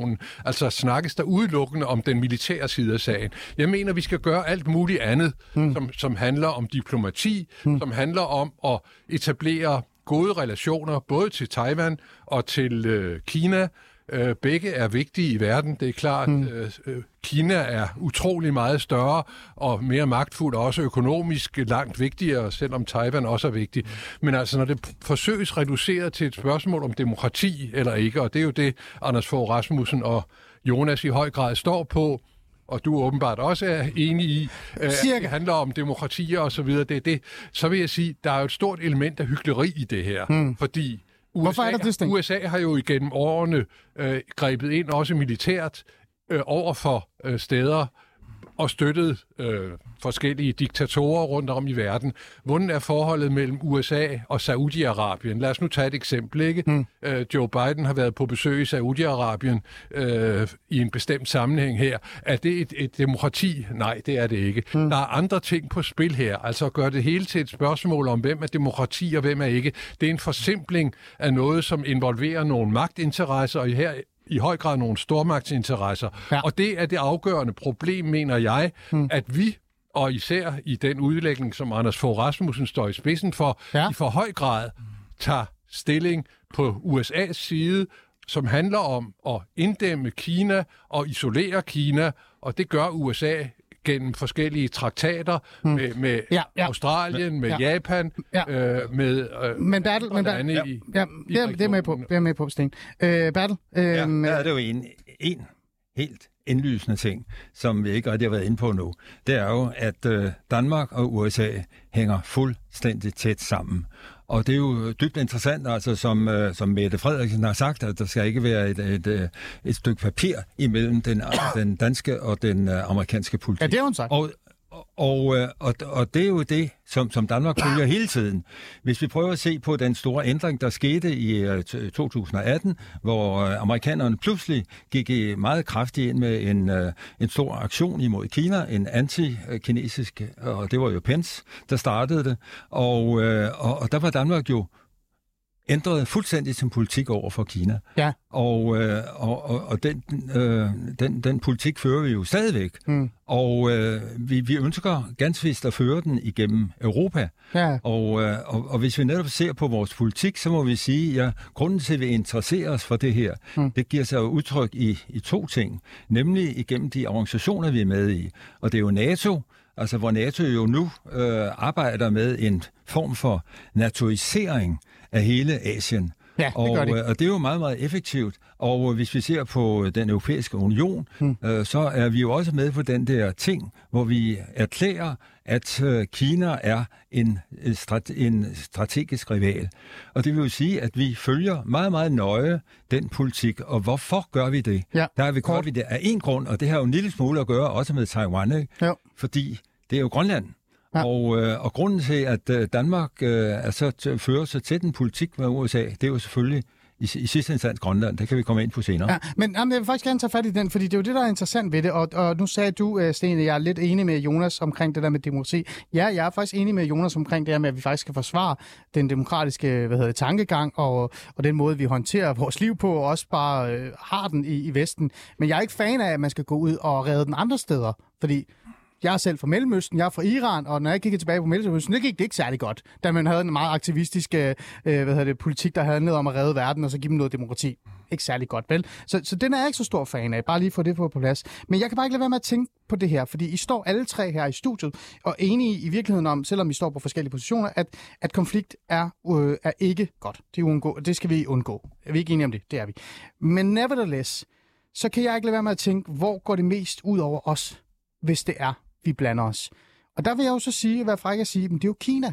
Ukraine-situationen, altså snakkes der udelukkende om den militære side af sagen. Jeg mener, vi skal gøre alt muligt andet, mm. som, som handler om diplomati, mm. som handler om at etablere gode relationer både til Taiwan og til øh, Kina. Øh, begge er vigtige i verden. Det er klart, mm. øh, øh Kina er utrolig meget større og mere magtfuld, og også økonomisk langt vigtigere, selvom Taiwan også er vigtig. Men altså, når det forsøges reduceret til et spørgsmål om demokrati eller ikke, og det er jo det, Anders Fogh Rasmussen og Jonas i høj grad står på, og du åbenbart også er enig i, øh, at det handler om demokrati og så videre, det er det, så vil jeg sige, der er jo et stort element af hyggeleri i det her, hmm. fordi USA, Hvorfor er det, det USA har jo igennem årene øh, grebet ind, også militært, øh, over for øh, steder, og støttet øh, forskellige diktatorer rundt om i verden. Hvordan er forholdet mellem USA og Saudi-Arabien? Lad os nu tage et eksempel. Ikke? Mm. Øh, Joe Biden har været på besøg i Saudi-Arabien øh, i en bestemt sammenhæng her. Er det et, et demokrati? Nej, det er det ikke. Mm. Der er andre ting på spil her. Altså at gøre det hele til et spørgsmål om, hvem er demokrati og hvem er ikke. Det er en forsimpling af noget, som involverer nogle magtinteresser, og her i høj grad nogle stormagtsinteresser. Ja. Og det er det afgørende problem, mener jeg, hmm. at vi og især i den udlægning, som Anders Fogh Rasmussen står i spidsen for, ja. i for høj grad tager stilling på USA's side, som handler om at inddæmme Kina og isolere Kina, og det gør USA gennem forskellige traktater mm. med, med ja, ja. Australien, med ja. Japan, ja. Øh, med øh, men Bertel, men Bertel, ja, i, ja, i det, er, det er med på, det er med på, Sten. Øh, Bertel? Øh, ja, der er det jo en, en helt indlysende ting, som vi ikke rigtig har været inde på nu. Det er jo, at øh, Danmark og USA hænger fuldstændig tæt sammen. Og det er jo dybt interessant, altså som, øh, som Mette Frederiksen har sagt, at der skal ikke være et, et, et, øh, et stykke papir imellem den, den danske og den øh, amerikanske politik. Ja, det har hun sagt. Og, og, øh, og, og det er jo det, som, som Danmark følger hele tiden. Hvis vi prøver at se på den store ændring, der skete i øh, 2018, hvor øh, amerikanerne pludselig gik meget kraftigt ind med en, en stor aktion imod Kina, en anti-kinesisk, og det var jo Pence, der startede det, og, og, og der var Danmark jo ændrede fuldstændig sin politik over for Kina. Ja. Og, øh, og, og, og den, øh, den, den politik fører vi jo stadigvæk. Mm. Og øh, vi, vi ønsker ganske vist at føre den igennem Europa. Ja. Og, øh, og, og hvis vi netop ser på vores politik, så må vi sige, at ja, grunden til, at vi interesserer os for det her, mm. det giver sig jo udtryk i, i to ting. Nemlig igennem de organisationer, vi er med i. Og det er jo NATO, altså hvor NATO jo nu øh, arbejder med en form for naturisering af hele Asien. Ja, og, det de. øh, og det er jo meget, meget effektivt. Og øh, hvis vi ser på den europæiske union, hmm. øh, så er vi jo også med på den der ting, hvor vi erklærer, at øh, Kina er en, en, strate, en strategisk rival. Og det vil jo sige, at vi følger meget, meget nøje den politik. Og hvorfor gør vi det? Ja, Der er vi, gør vi det af en grund, og det har jo en lille smule at gøre også med Taiwan, ikke? Jo. fordi det er jo Grønland. Ja. Og, øh, og grunden til, at øh, Danmark øh, er så t- fører sig til den politik med USA, det er jo selvfølgelig i, i sidste instans Grønland. Det kan vi komme ind på senere. Ja, men jamen, jeg vil faktisk gerne tage fat i den, fordi det er jo det, der er interessant ved det. Og, og nu sagde du, øh, Sten, at jeg er lidt enig med Jonas omkring det der med demokrati. Ja, jeg er faktisk enig med Jonas omkring det her med, at vi faktisk skal forsvare den demokratiske hvad hedder det, tankegang og, og den måde, vi håndterer vores liv på, og også bare øh, har den i, i Vesten. Men jeg er ikke fan af, at man skal gå ud og redde den andre steder, fordi jeg er selv fra Mellemøsten, jeg er fra Iran, og når jeg kigger tilbage på Mellemøsten, det gik det ikke særlig godt, da man havde en meget aktivistisk øh, øh, hvad hedder det, politik, der handlede om at redde verden, og så give dem noget demokrati. Ikke særlig godt, vel? Så, så den er jeg ikke så stor fan af, bare lige få det på, på plads. Men jeg kan bare ikke lade være med at tænke på det her, fordi I står alle tre her i studiet, og enige i virkeligheden om, selvom I står på forskellige positioner, at, at konflikt er, øh, er ikke godt. Det, er uundgå, det skal vi undgå. Er vi ikke enige om det? Det er vi. Men nevertheless, så kan jeg ikke lade være med at tænke, hvor går det mest ud over os, hvis det er, vi blander os. Og der vil jeg jo så sige, være fræk at sige, men det er jo Kina.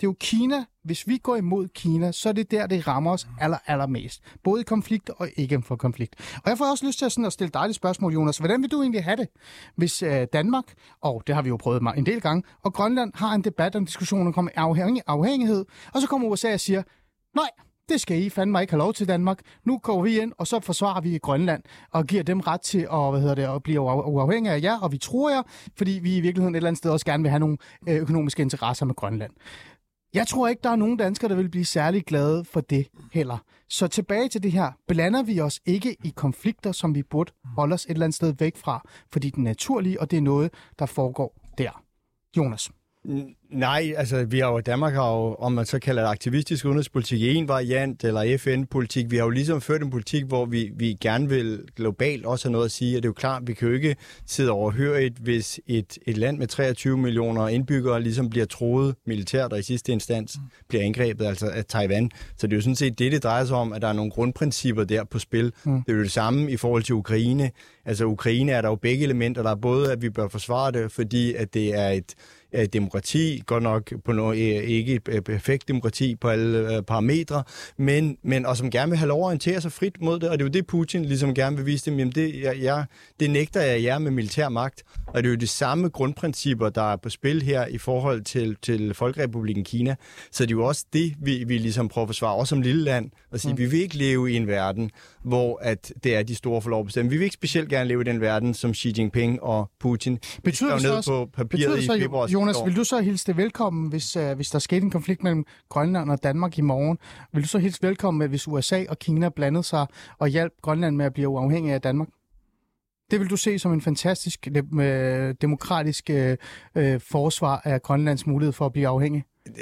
Det er jo Kina. Hvis vi går imod Kina, så er det der, det rammer os aller, allermest. Både i konflikt og ikke for konflikt. Og jeg får også lyst til at, sådan at stille dig et spørgsmål, Jonas. Hvordan vil du egentlig have det, hvis øh, Danmark, og det har vi jo prøvet en del gange, og Grønland har en debat og en diskussion om afhængig, afhængighed, og så kommer USA og siger, nej, det skal I fandme ikke have lov til Danmark. Nu går vi ind, og så forsvarer vi Grønland og giver dem ret til at, hvad hedder det, at blive uafhængige af jer, og vi tror jer, fordi vi i virkeligheden et eller andet sted også gerne vil have nogle øh, økonomiske interesser med Grønland. Jeg tror ikke, der er nogen danskere, der vil blive særlig glade for det heller. Så tilbage til det her. Blander vi os ikke i konflikter, som vi burde holde os et eller andet sted væk fra, fordi den er naturlige, og det er noget, der foregår der. Jonas. Nej, altså vi har jo, Danmark har jo, om man så kalder det aktivistisk udenrigspolitik i en variant, eller FN-politik, vi har jo ligesom ført en politik, hvor vi, vi gerne vil globalt også have noget at sige, og det er jo klart, vi kan jo ikke sidde overhørigt, hvis et, et land med 23 millioner indbyggere ligesom bliver troet militært, og i sidste instans bliver angrebet, altså af Taiwan. Så det er jo sådan set det, det drejer sig om, at der er nogle grundprincipper der på spil. Mm. Det er jo det samme i forhold til Ukraine. Altså Ukraine er der jo begge elementer. Der er både, at vi bør forsvare det, fordi at det er et øh, demokrati, godt nok på noget, øh, ikke et øh, perfekt demokrati på alle øh, parametre, men, men og som gerne vil have lov at orientere sig frit mod det, og det er jo det, Putin ligesom gerne vil vise dem, jamen det, jeg, jeg, det nægter jeg jer med militær magt, og det er jo de samme grundprincipper, der er på spil her i forhold til, til Folkerepubliken Kina, så det er jo også det, vi, vi ligesom prøver at forsvare, også som lille land, og sige, mm. vi vil ikke leve i en verden, hvor at det er de store for lov at bestemme. Vi vil ikke specielt gerne leve i den verden, som Xi Jinping og Putin Betyder det så ned også- på papiret Betyder i så, februar sidste Jonas, vil du så hilse det velkommen, hvis, uh, hvis der skete en konflikt mellem Grønland og Danmark i morgen? Vil du så hilse velkommen, hvis USA og Kina blandede sig og hjalp Grønland med at blive uafhængig af Danmark? Det vil du se som en fantastisk øh, demokratisk øh, øh, forsvar af Grønlands mulighed for at blive afhængig. Ja,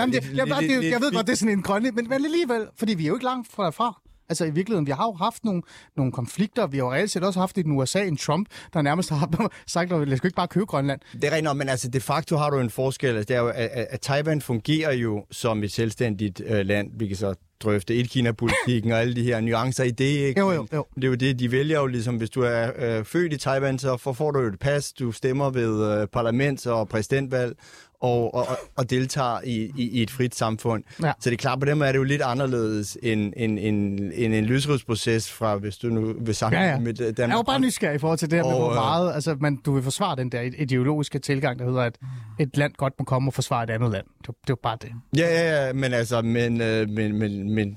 Jamen, det, jeg, jeg, det, jeg ved godt, det er sådan en grønne, men, men alligevel, fordi vi er jo ikke langt fra derfra. Altså i virkeligheden, vi har jo haft nogle, nogle konflikter. Vi har jo reelt set også haft i den USA en Trump, der nærmest har sagt, at jeg skal ikke bare købe Grønland. Det er rigtigt, men altså de facto har du en forskel. Altså, det er jo, at, at Taiwan fungerer jo som et selvstændigt øh, land. Vi kan så drøfte et-Kina-politikken og alle de her nuancer i det. Ikke? Jo, jo, jo. Det er jo det, de vælger jo ligesom, hvis du er øh, født i Taiwan, så får, får du jo et pas, du stemmer ved øh, parlaments- og præsidentvalg, og, og, og- deltager i, i, i et frit samfund. Ja. Så det er klart, på den måde er det jo lidt anderledes end, end, end, end en løsridsproces fra, hvis du nu vil sammenligne Ja, ja. med Danmark. Jeg er jo bare nysgerrig i forhold til det her med, Og, hvor øh, meget altså, man, du vil forsvare den der ideologiske tilgang, der hedder, at et land godt må komme og forsvare et andet land. Det, det er jo bare det. Ja, ja, ja, men altså, men, øh, men, men, men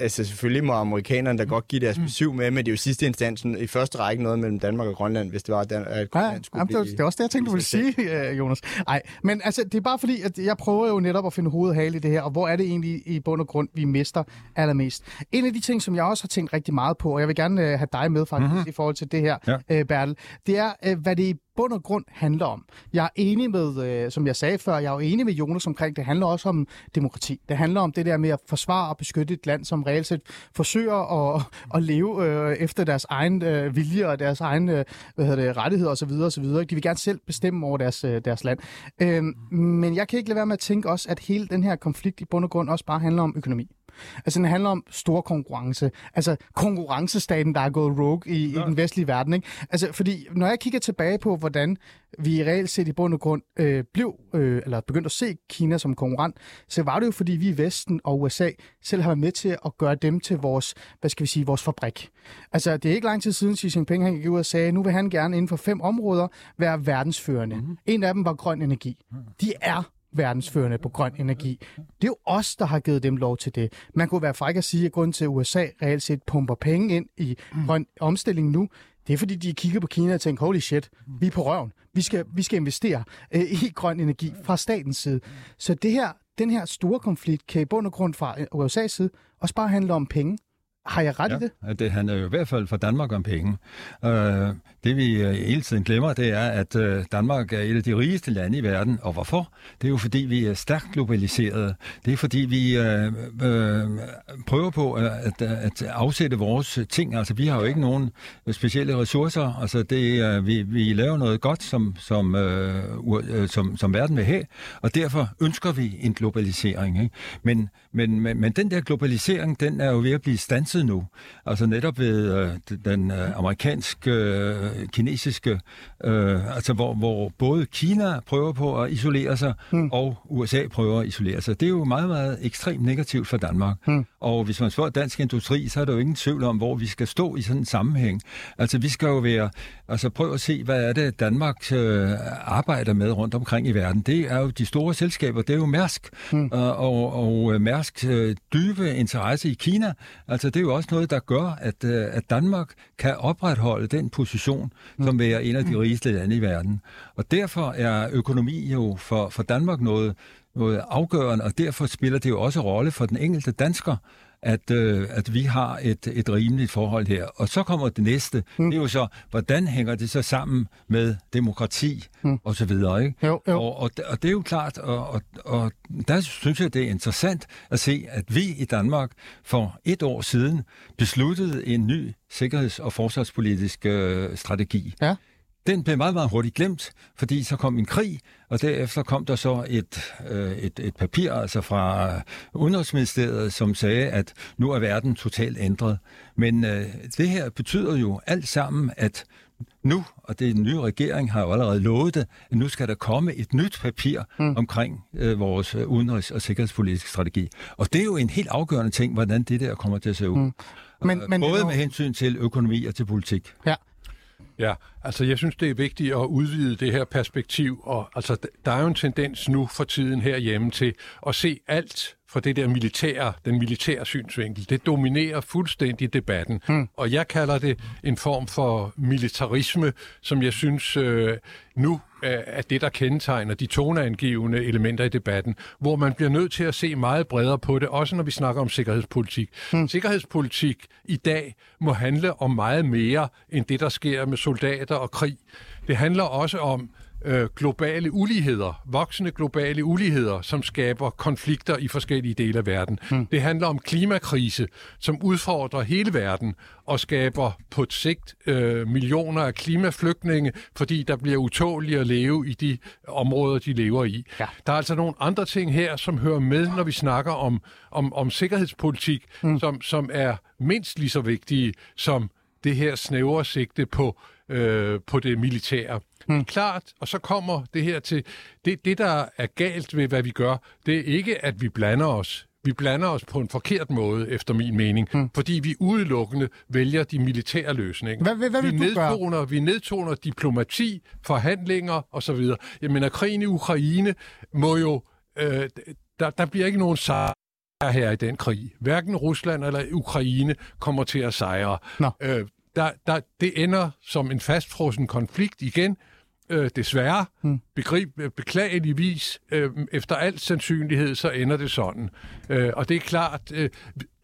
Altså selvfølgelig må amerikanerne da godt give deres besøg med, men det er jo sidste instansen i første række noget mellem Danmark og Grønland, hvis det var, at Grønland ja, skulle jamen, det, var, blive... det er også det, jeg tænkte, du ville sige, øh, Jonas. Nej, men altså, det er bare fordi, at jeg prøver jo netop at finde hovedet i det her, og hvor er det egentlig i bund og grund, vi mister allermest. En af de ting, som jeg også har tænkt rigtig meget på, og jeg vil gerne øh, have dig med faktisk mm-hmm. i forhold til det her, ja. øh, Bertel, det er, hvad det bund og grund handler om. Jeg er enig med, øh, som jeg sagde før, jeg er jo enig med Jonas omkring, det handler også om demokrati. Det handler om det der med at forsvare og beskytte et land, som reelt set forsøger at, at leve øh, efter deres egen øh, vilje og deres egen øh, hvad hedder det, rettigheder osv. osv. De vil gerne selv bestemme over deres, øh, deres land. Øh, men jeg kan ikke lade være med at tænke også, at hele den her konflikt i bund og grund også bare handler om økonomi. Altså, den handler om stor konkurrence. Altså, konkurrencestaten, der er gået rogue i, ja. i den vestlige verden. Ikke? Altså, fordi når jeg kigger tilbage på, hvordan vi reelt set i bund og grund øh, blev, øh, eller begyndte at se Kina som konkurrent, så var det jo, fordi vi i Vesten og USA selv har været med til at gøre dem til vores, hvad skal vi sige, vores fabrik. Altså, det er ikke lang tid siden, Xi Jinping han gik ud og sagde, nu vil han gerne inden for fem områder være verdensførende. Mm-hmm. En af dem var grøn energi. De er verdensførende på grøn energi. Det er jo os, der har givet dem lov til det. Man kunne være fræk at sige, at grunden til, at USA reelt set pumper penge ind i grøn omstilling nu, det er fordi, de kigger på Kina og tænker, holy shit, vi er på røven. Vi skal, vi skal investere øh, i grøn energi fra statens side. Så det her, den her store konflikt kan i bund og grund fra USA's side også bare handle om penge. Har jeg ret ja, i det? det handler jo i hvert fald for Danmark om penge. Uh, det vi uh, hele tiden glemmer, det er, at uh, Danmark er et af de rigeste lande i verden. Og hvorfor? Det er jo fordi, vi er stærkt globaliseret. Det er fordi, vi uh, uh, prøver på at, at afsætte vores ting. Altså, vi har jo ikke nogen specielle ressourcer. Altså, det, uh, vi, vi laver noget godt, som, som, uh, som, som verden vil have. Og derfor ønsker vi en globalisering. Ikke? Men, men, men, men den der globalisering, den er jo ved at blive stanset nu. Altså netop ved øh, den øh, amerikanske, øh, kinesiske, øh, altså hvor, hvor både Kina prøver på at isolere sig, hmm. og USA prøver at isolere sig. Det er jo meget, meget ekstremt negativt for Danmark. Hmm. Og hvis man spørger dansk industri, så er der jo ingen tvivl om, hvor vi skal stå i sådan en sammenhæng. Altså vi skal jo være, altså prøv at se, hvad er det, Danmark øh, arbejder med rundt omkring i verden. Det er jo de store selskaber, det er jo Mærsk, hmm. og, og, og Mærsk øh, dybe interesse i Kina. Altså det er jo også noget, der gør, at, øh, at Danmark kan opretholde den position, som er en af de rigeste lande i verden. Og derfor er økonomi jo for, for Danmark noget, noget afgørende, og derfor spiller det jo også rolle for den enkelte dansker, at, øh, at vi har et, et rimeligt forhold her. Og så kommer det næste, mm. det er jo så, hvordan hænger det så sammen med demokrati mm. og så videre, ikke? Jo, jo. Og, og, og det er jo klart, og, og, og der synes jeg, det er interessant at se, at vi i Danmark for et år siden besluttede en ny sikkerheds- og forsvarspolitisk øh, strategi. Ja. Den blev meget, meget hurtigt glemt, fordi så kom en krig, og derefter kom der så et, øh, et, et papir altså fra Udenrigsministeriet, som sagde, at nu er verden totalt ændret. Men øh, det her betyder jo alt sammen, at nu, og det nye regering har jo allerede lovet det, at nu skal der komme et nyt papir mm. omkring øh, vores udenrigs- og sikkerhedspolitiske strategi. Og det er jo en helt afgørende ting, hvordan det der kommer til at se ud. Mm. Men, men, Både med hensyn til økonomi og til politik. Ja, Ja, altså jeg synes, det er vigtigt at udvide det her perspektiv, og altså der er jo en tendens nu for tiden herhjemme til at se alt fra det der militære, den militære synsvinkel. Det dominerer fuldstændig debatten, hmm. og jeg kalder det en form for militarisme, som jeg synes øh, nu er det, der kendetegner de toneangivende elementer i debatten, hvor man bliver nødt til at se meget bredere på det, også når vi snakker om sikkerhedspolitik. Hmm. Sikkerhedspolitik i dag må handle om meget mere end det, der sker med soldater og krig. Det handler også om øh, globale uligheder, voksende globale uligheder, som skaber konflikter i forskellige dele af verden. Mm. Det handler om klimakrise, som udfordrer hele verden og skaber på et sigt øh, millioner af klimaflygtninge, fordi der bliver utåligt at leve i de områder, de lever i. Ja. Der er altså nogle andre ting her, som hører med, når vi snakker om, om, om sikkerhedspolitik, mm. som, som er mindst lige så vigtige som det her snævre sigte på, øh, på det militære. Hmm. Klart, og så kommer det her til, det, det der er galt ved, hvad vi gør, det er ikke, at vi blander os. Vi blander os på en forkert måde, efter min mening, hmm. fordi vi udelukkende vælger de militære løsninger. Hvad, hvad, hvad vi, nedtoner, vi nedtoner diplomati, forhandlinger osv. Jeg mener, krigen i Ukraine må jo... Øh, der, der bliver ikke nogen sejr er her i den krig. Hverken Rusland eller Ukraine kommer til at sejre. Nå. Øh, der, der, det ender som en fastfrossen konflikt igen, øh, desværre, hmm begrib, beklageligvis, øh, efter al sandsynlighed, så ender det sådan. Øh, og det er klart, øh,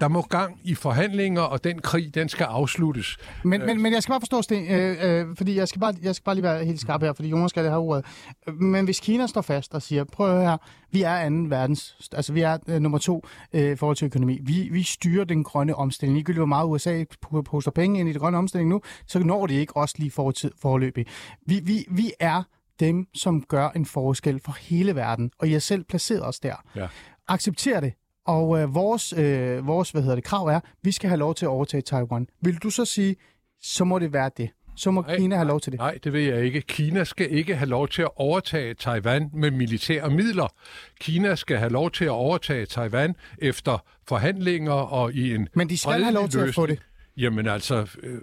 der må gang i forhandlinger, og den krig, den skal afsluttes. Men, øh, men, men jeg skal bare forstå, Sten, øh, øh, fordi jeg skal, bare, jeg skal bare lige være helt skarp her, fordi Jonas skal have ordet. Men hvis Kina står fast og siger, prøv her, vi er anden verdens, altså vi er øh, nummer to øh, i forhold til økonomi. Vi, vi styrer den grønne omstilling. Ligegyldigt hvor meget USA poster penge ind i den grønne omstilling nu, så når det ikke også lige fortid, forløbig. Vi, vi, vi er dem, som gør en forskel for hele verden, og I har selv placeret os der. Ja. Accepter det, og øh, vores, øh, vores hvad hedder det, krav er, at vi skal have lov til at overtage Taiwan. Vil du så sige, så må det være det? Så må nej, Kina have lov til det? Nej, det vil jeg ikke. Kina skal ikke have lov til at overtage Taiwan med militære midler. Kina skal have lov til at overtage Taiwan efter forhandlinger og i en Men de skal have lov til løsning. at få det. Jamen altså, øh,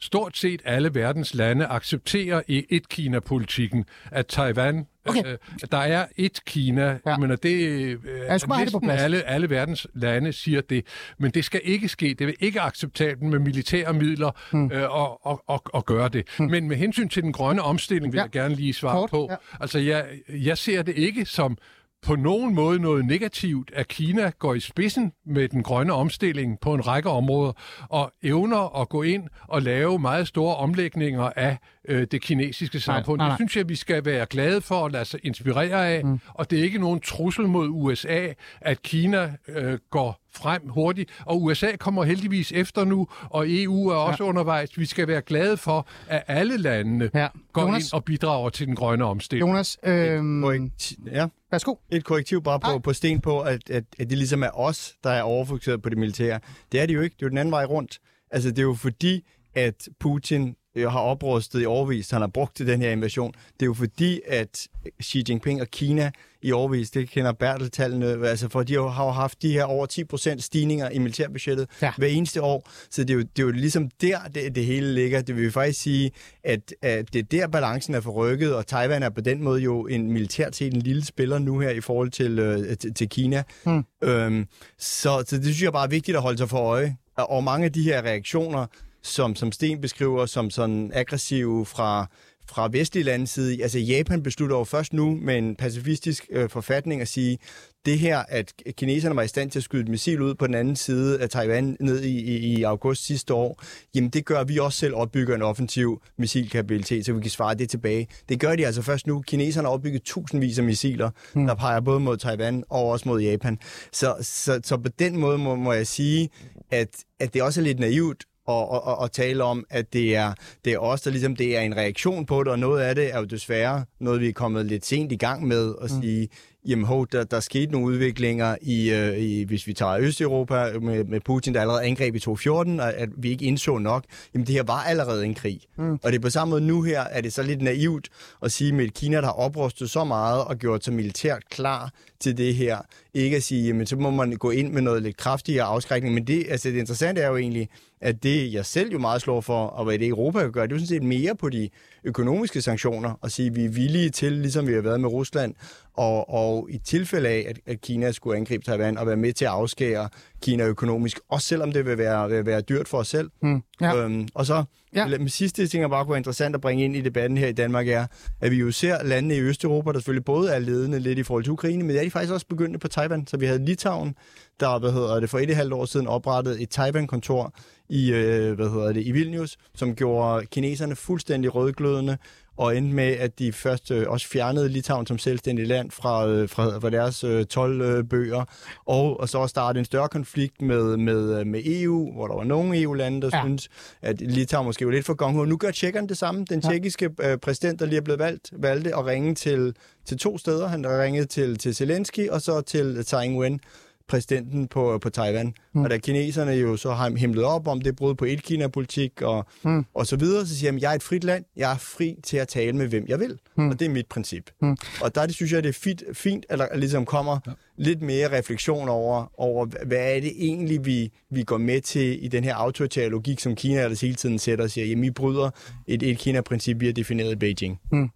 stort set alle verdens lande accepterer i et-Kina-politikken, at Taiwan Okay. Øh, der er et Kina, ja. men det øh, næsten alle, alle verdens lande siger det. Men det skal ikke ske. Det er ikke acceptabelt med militære midler hmm. øh, og, og, og, og gøre det. Hmm. Men med hensyn til den grønne omstilling vil ja. jeg gerne lige svare Kort. på. Ja. Altså, jeg, jeg ser det ikke som på nogen måde noget negativt, at Kina går i spidsen med den grønne omstilling på en række områder, og evner at gå ind og lave meget store omlægninger af øh, det kinesiske samfund. Nej, nej, nej. Det synes jeg, vi skal være glade for at lade sig inspirere af, mm. og det er ikke nogen trussel mod USA, at Kina øh, går frem hurtigt, og USA kommer heldigvis efter nu, og EU er også ja. undervejs. Vi skal være glade for, at alle landene ja. går Jonas, ind og bidrager til den grønne omstilling. Jonas, øh... ja. Værsgo. Et korrektiv bare på, på sten på, at, at, at det ligesom er os, der er overfokuseret på det militære. Det er det jo ikke. Det er jo den anden vej rundt. Altså, det er jo fordi, at Putin har oprustet i overvis, han har brugt til den her invasion. Det er jo fordi, at Xi Jinping og Kina i overvis, det kender Bertel-tallene, altså for de har jo haft de her over 10% stigninger i militærbudgettet ja. hver eneste år. Så det er jo, det er jo ligesom der, det, det hele ligger. Det vil faktisk sige, at, at det er der, balancen er forrykket, og Taiwan er på den måde jo en militært set en lille spiller nu her i forhold til, øh, til, til Kina. Hmm. Øhm, så, så det synes jeg bare er vigtigt at holde sig for øje. Og mange af de her reaktioner, som, som Sten beskriver som sådan aggressive fra, fra vestlige landes side. Altså Japan beslutter jo først nu med en pacifistisk øh, forfatning at sige, det her, at kineserne var i stand til at skyde et missil ud på den anden side af Taiwan ned i, i, i august sidste år, jamen det gør, vi også selv opbygger en offensiv missilkapabilitet, så vi kan svare det tilbage. Det gør de altså først nu. Kineserne har opbygget tusindvis af missiler, hmm. der peger både mod Taiwan og også mod Japan. Så, så, så på den måde må, må jeg sige, at, at det også er lidt naivt og, og, og tale om, at det er, det er os, der ligesom det er en reaktion på det, og noget af det er jo desværre noget, vi er kommet lidt sent i gang med at mm. sige, jamen ho, der, der skete nogle udviklinger i, øh, i, hvis vi tager Østeuropa med, med Putin, der allerede angreb i 2014, og at vi ikke indså nok, jamen det her var allerede en krig. Mm. Og det er på samme måde nu her, er det så lidt naivt at sige med et Kina, der har oprustet så meget og gjort sig militært klar til det her, ikke at sige, jamen så må man gå ind med noget lidt kraftigere afskrækning, men det, altså det interessante er jo egentlig, at det jeg selv jo meget slår for, og hvad det Europa kan gøre, det er jo sådan set mere på de økonomiske sanktioner, og sige, at vi er villige til, ligesom vi har været med Rusland, og, og i tilfælde af, at, at Kina skulle angribe Taiwan og være med til at afskære Kina økonomisk, også selvom det vil være, vil være dyrt for os selv. Mm, ja. øhm, og så ja. med sidste ting, der bare kunne være interessant at bringe ind i debatten her i Danmark, er, at vi jo ser landene i Østeuropa, der selvfølgelig både er ledende lidt i forhold til Ukraine, men er de faktisk også begyndt på Taiwan. Så vi havde Litauen, der hvad hedder det, for et og et halvt år siden oprettede et Taiwan-kontor i, øh, hvad hedder det, i Vilnius, som gjorde kineserne fuldstændig rødglødende, og endte med, at de først øh, også fjernede Litauen som selvstændig land fra, øh, fra, fra deres øh, 12 øh, bøger, og, og så startede en større konflikt med, med, øh, med EU, hvor der var nogle EU-lande, der ja. synes, at Litauen måske var lidt for gong Nu gør tjekkerne det samme. Den ja. tjekkiske øh, præsident, der lige er blevet valgt, valgte at ringe til, til to steder. Han ringede til, til Zelensky og så til Tsai Ing-wen præsidenten på, på Taiwan. Mm. Og da kineserne jo så har himlet op om det brud på et-Kina-politik og, mm. og så videre, så siger de, jeg er et frit land, jeg er fri til at tale med hvem jeg vil. Mm. Og det er mit princip. Mm. Og der det, synes jeg, det er fint, fint at der ligesom kommer lidt mere refleksion over, over hvad er det egentlig, vi, vi går med til i den her autoritære logik, som Kina ellers hele tiden sætter og siger, jamen I bryder et, et Kina-princip, vi har defineret i Beijing. Mm.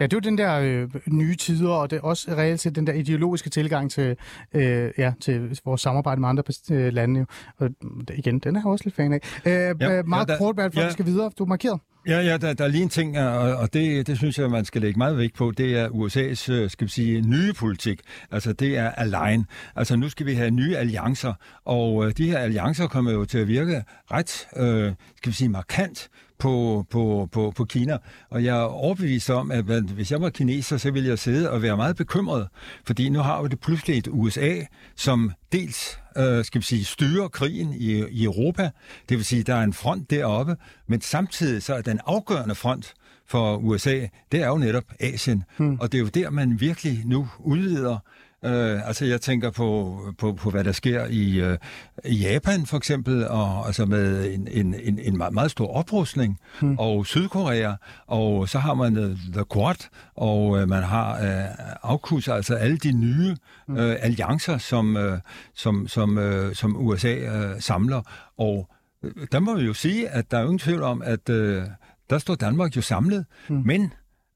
Ja, det er jo den der øh, nye tider, og det er også reelt set den der ideologiske tilgang til, øh, ja, til vores samarbejde med andre øh, lande. Jo. Og igen, den er jeg også lidt fan af. Øh, ja, meget ja, kort, hvad ja. skal videre. Du er markeret. Ja, ja der, der er lige en ting, og, og det, det synes jeg, man skal lægge meget vægt på. Det er USA's, øh, skal vi sige, nye politik. Altså, det er align. Altså, nu skal vi have nye alliancer, og øh, de her alliancer kommer jo til at virke ret, øh, skal vi sige, markant på, på, på, på Kina. Og jeg er overbevist om, at hvis jeg var kineser, så ville jeg sidde og være meget bekymret, fordi nu har vi det pludselig et USA, som dels øh, skal vi sige, styrer krigen i, i Europa. Det vil sige, at der er en front deroppe, men samtidig så er den afgørende front for USA, det er jo netop Asien. Hmm. Og det er jo der, man virkelig nu udvider Øh, altså jeg tænker på, på, på hvad der sker i, øh, Japan for eksempel, og altså med en, en, en, en meget, meget stor oprustning, hmm. og Sydkorea, og så har man uh, The Quad, og øh, man har øh, AUKUS, altså alle de nye hmm. øh, alliancer, som, øh, som, som, øh, som USA øh, samler. Og øh, der må vi jo sige, at der er ingen tvivl om, at øh, der står Danmark jo samlet, hmm. men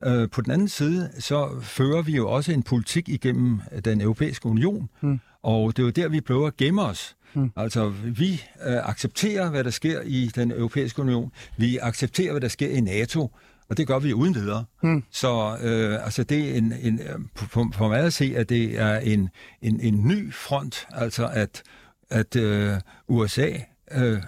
Øh, på den anden side, så fører vi jo også en politik igennem den europæiske union, mm. og det er jo der, vi prøver at gemme os. Mm. Altså, vi øh, accepterer, hvad der sker i den europæiske union. Vi accepterer, hvad der sker i NATO. Og det gør vi uden videre. Mm. Så øh, altså det er en, en, for, for mig at se, at det er en, en, en ny front, altså at, at øh, USA øh,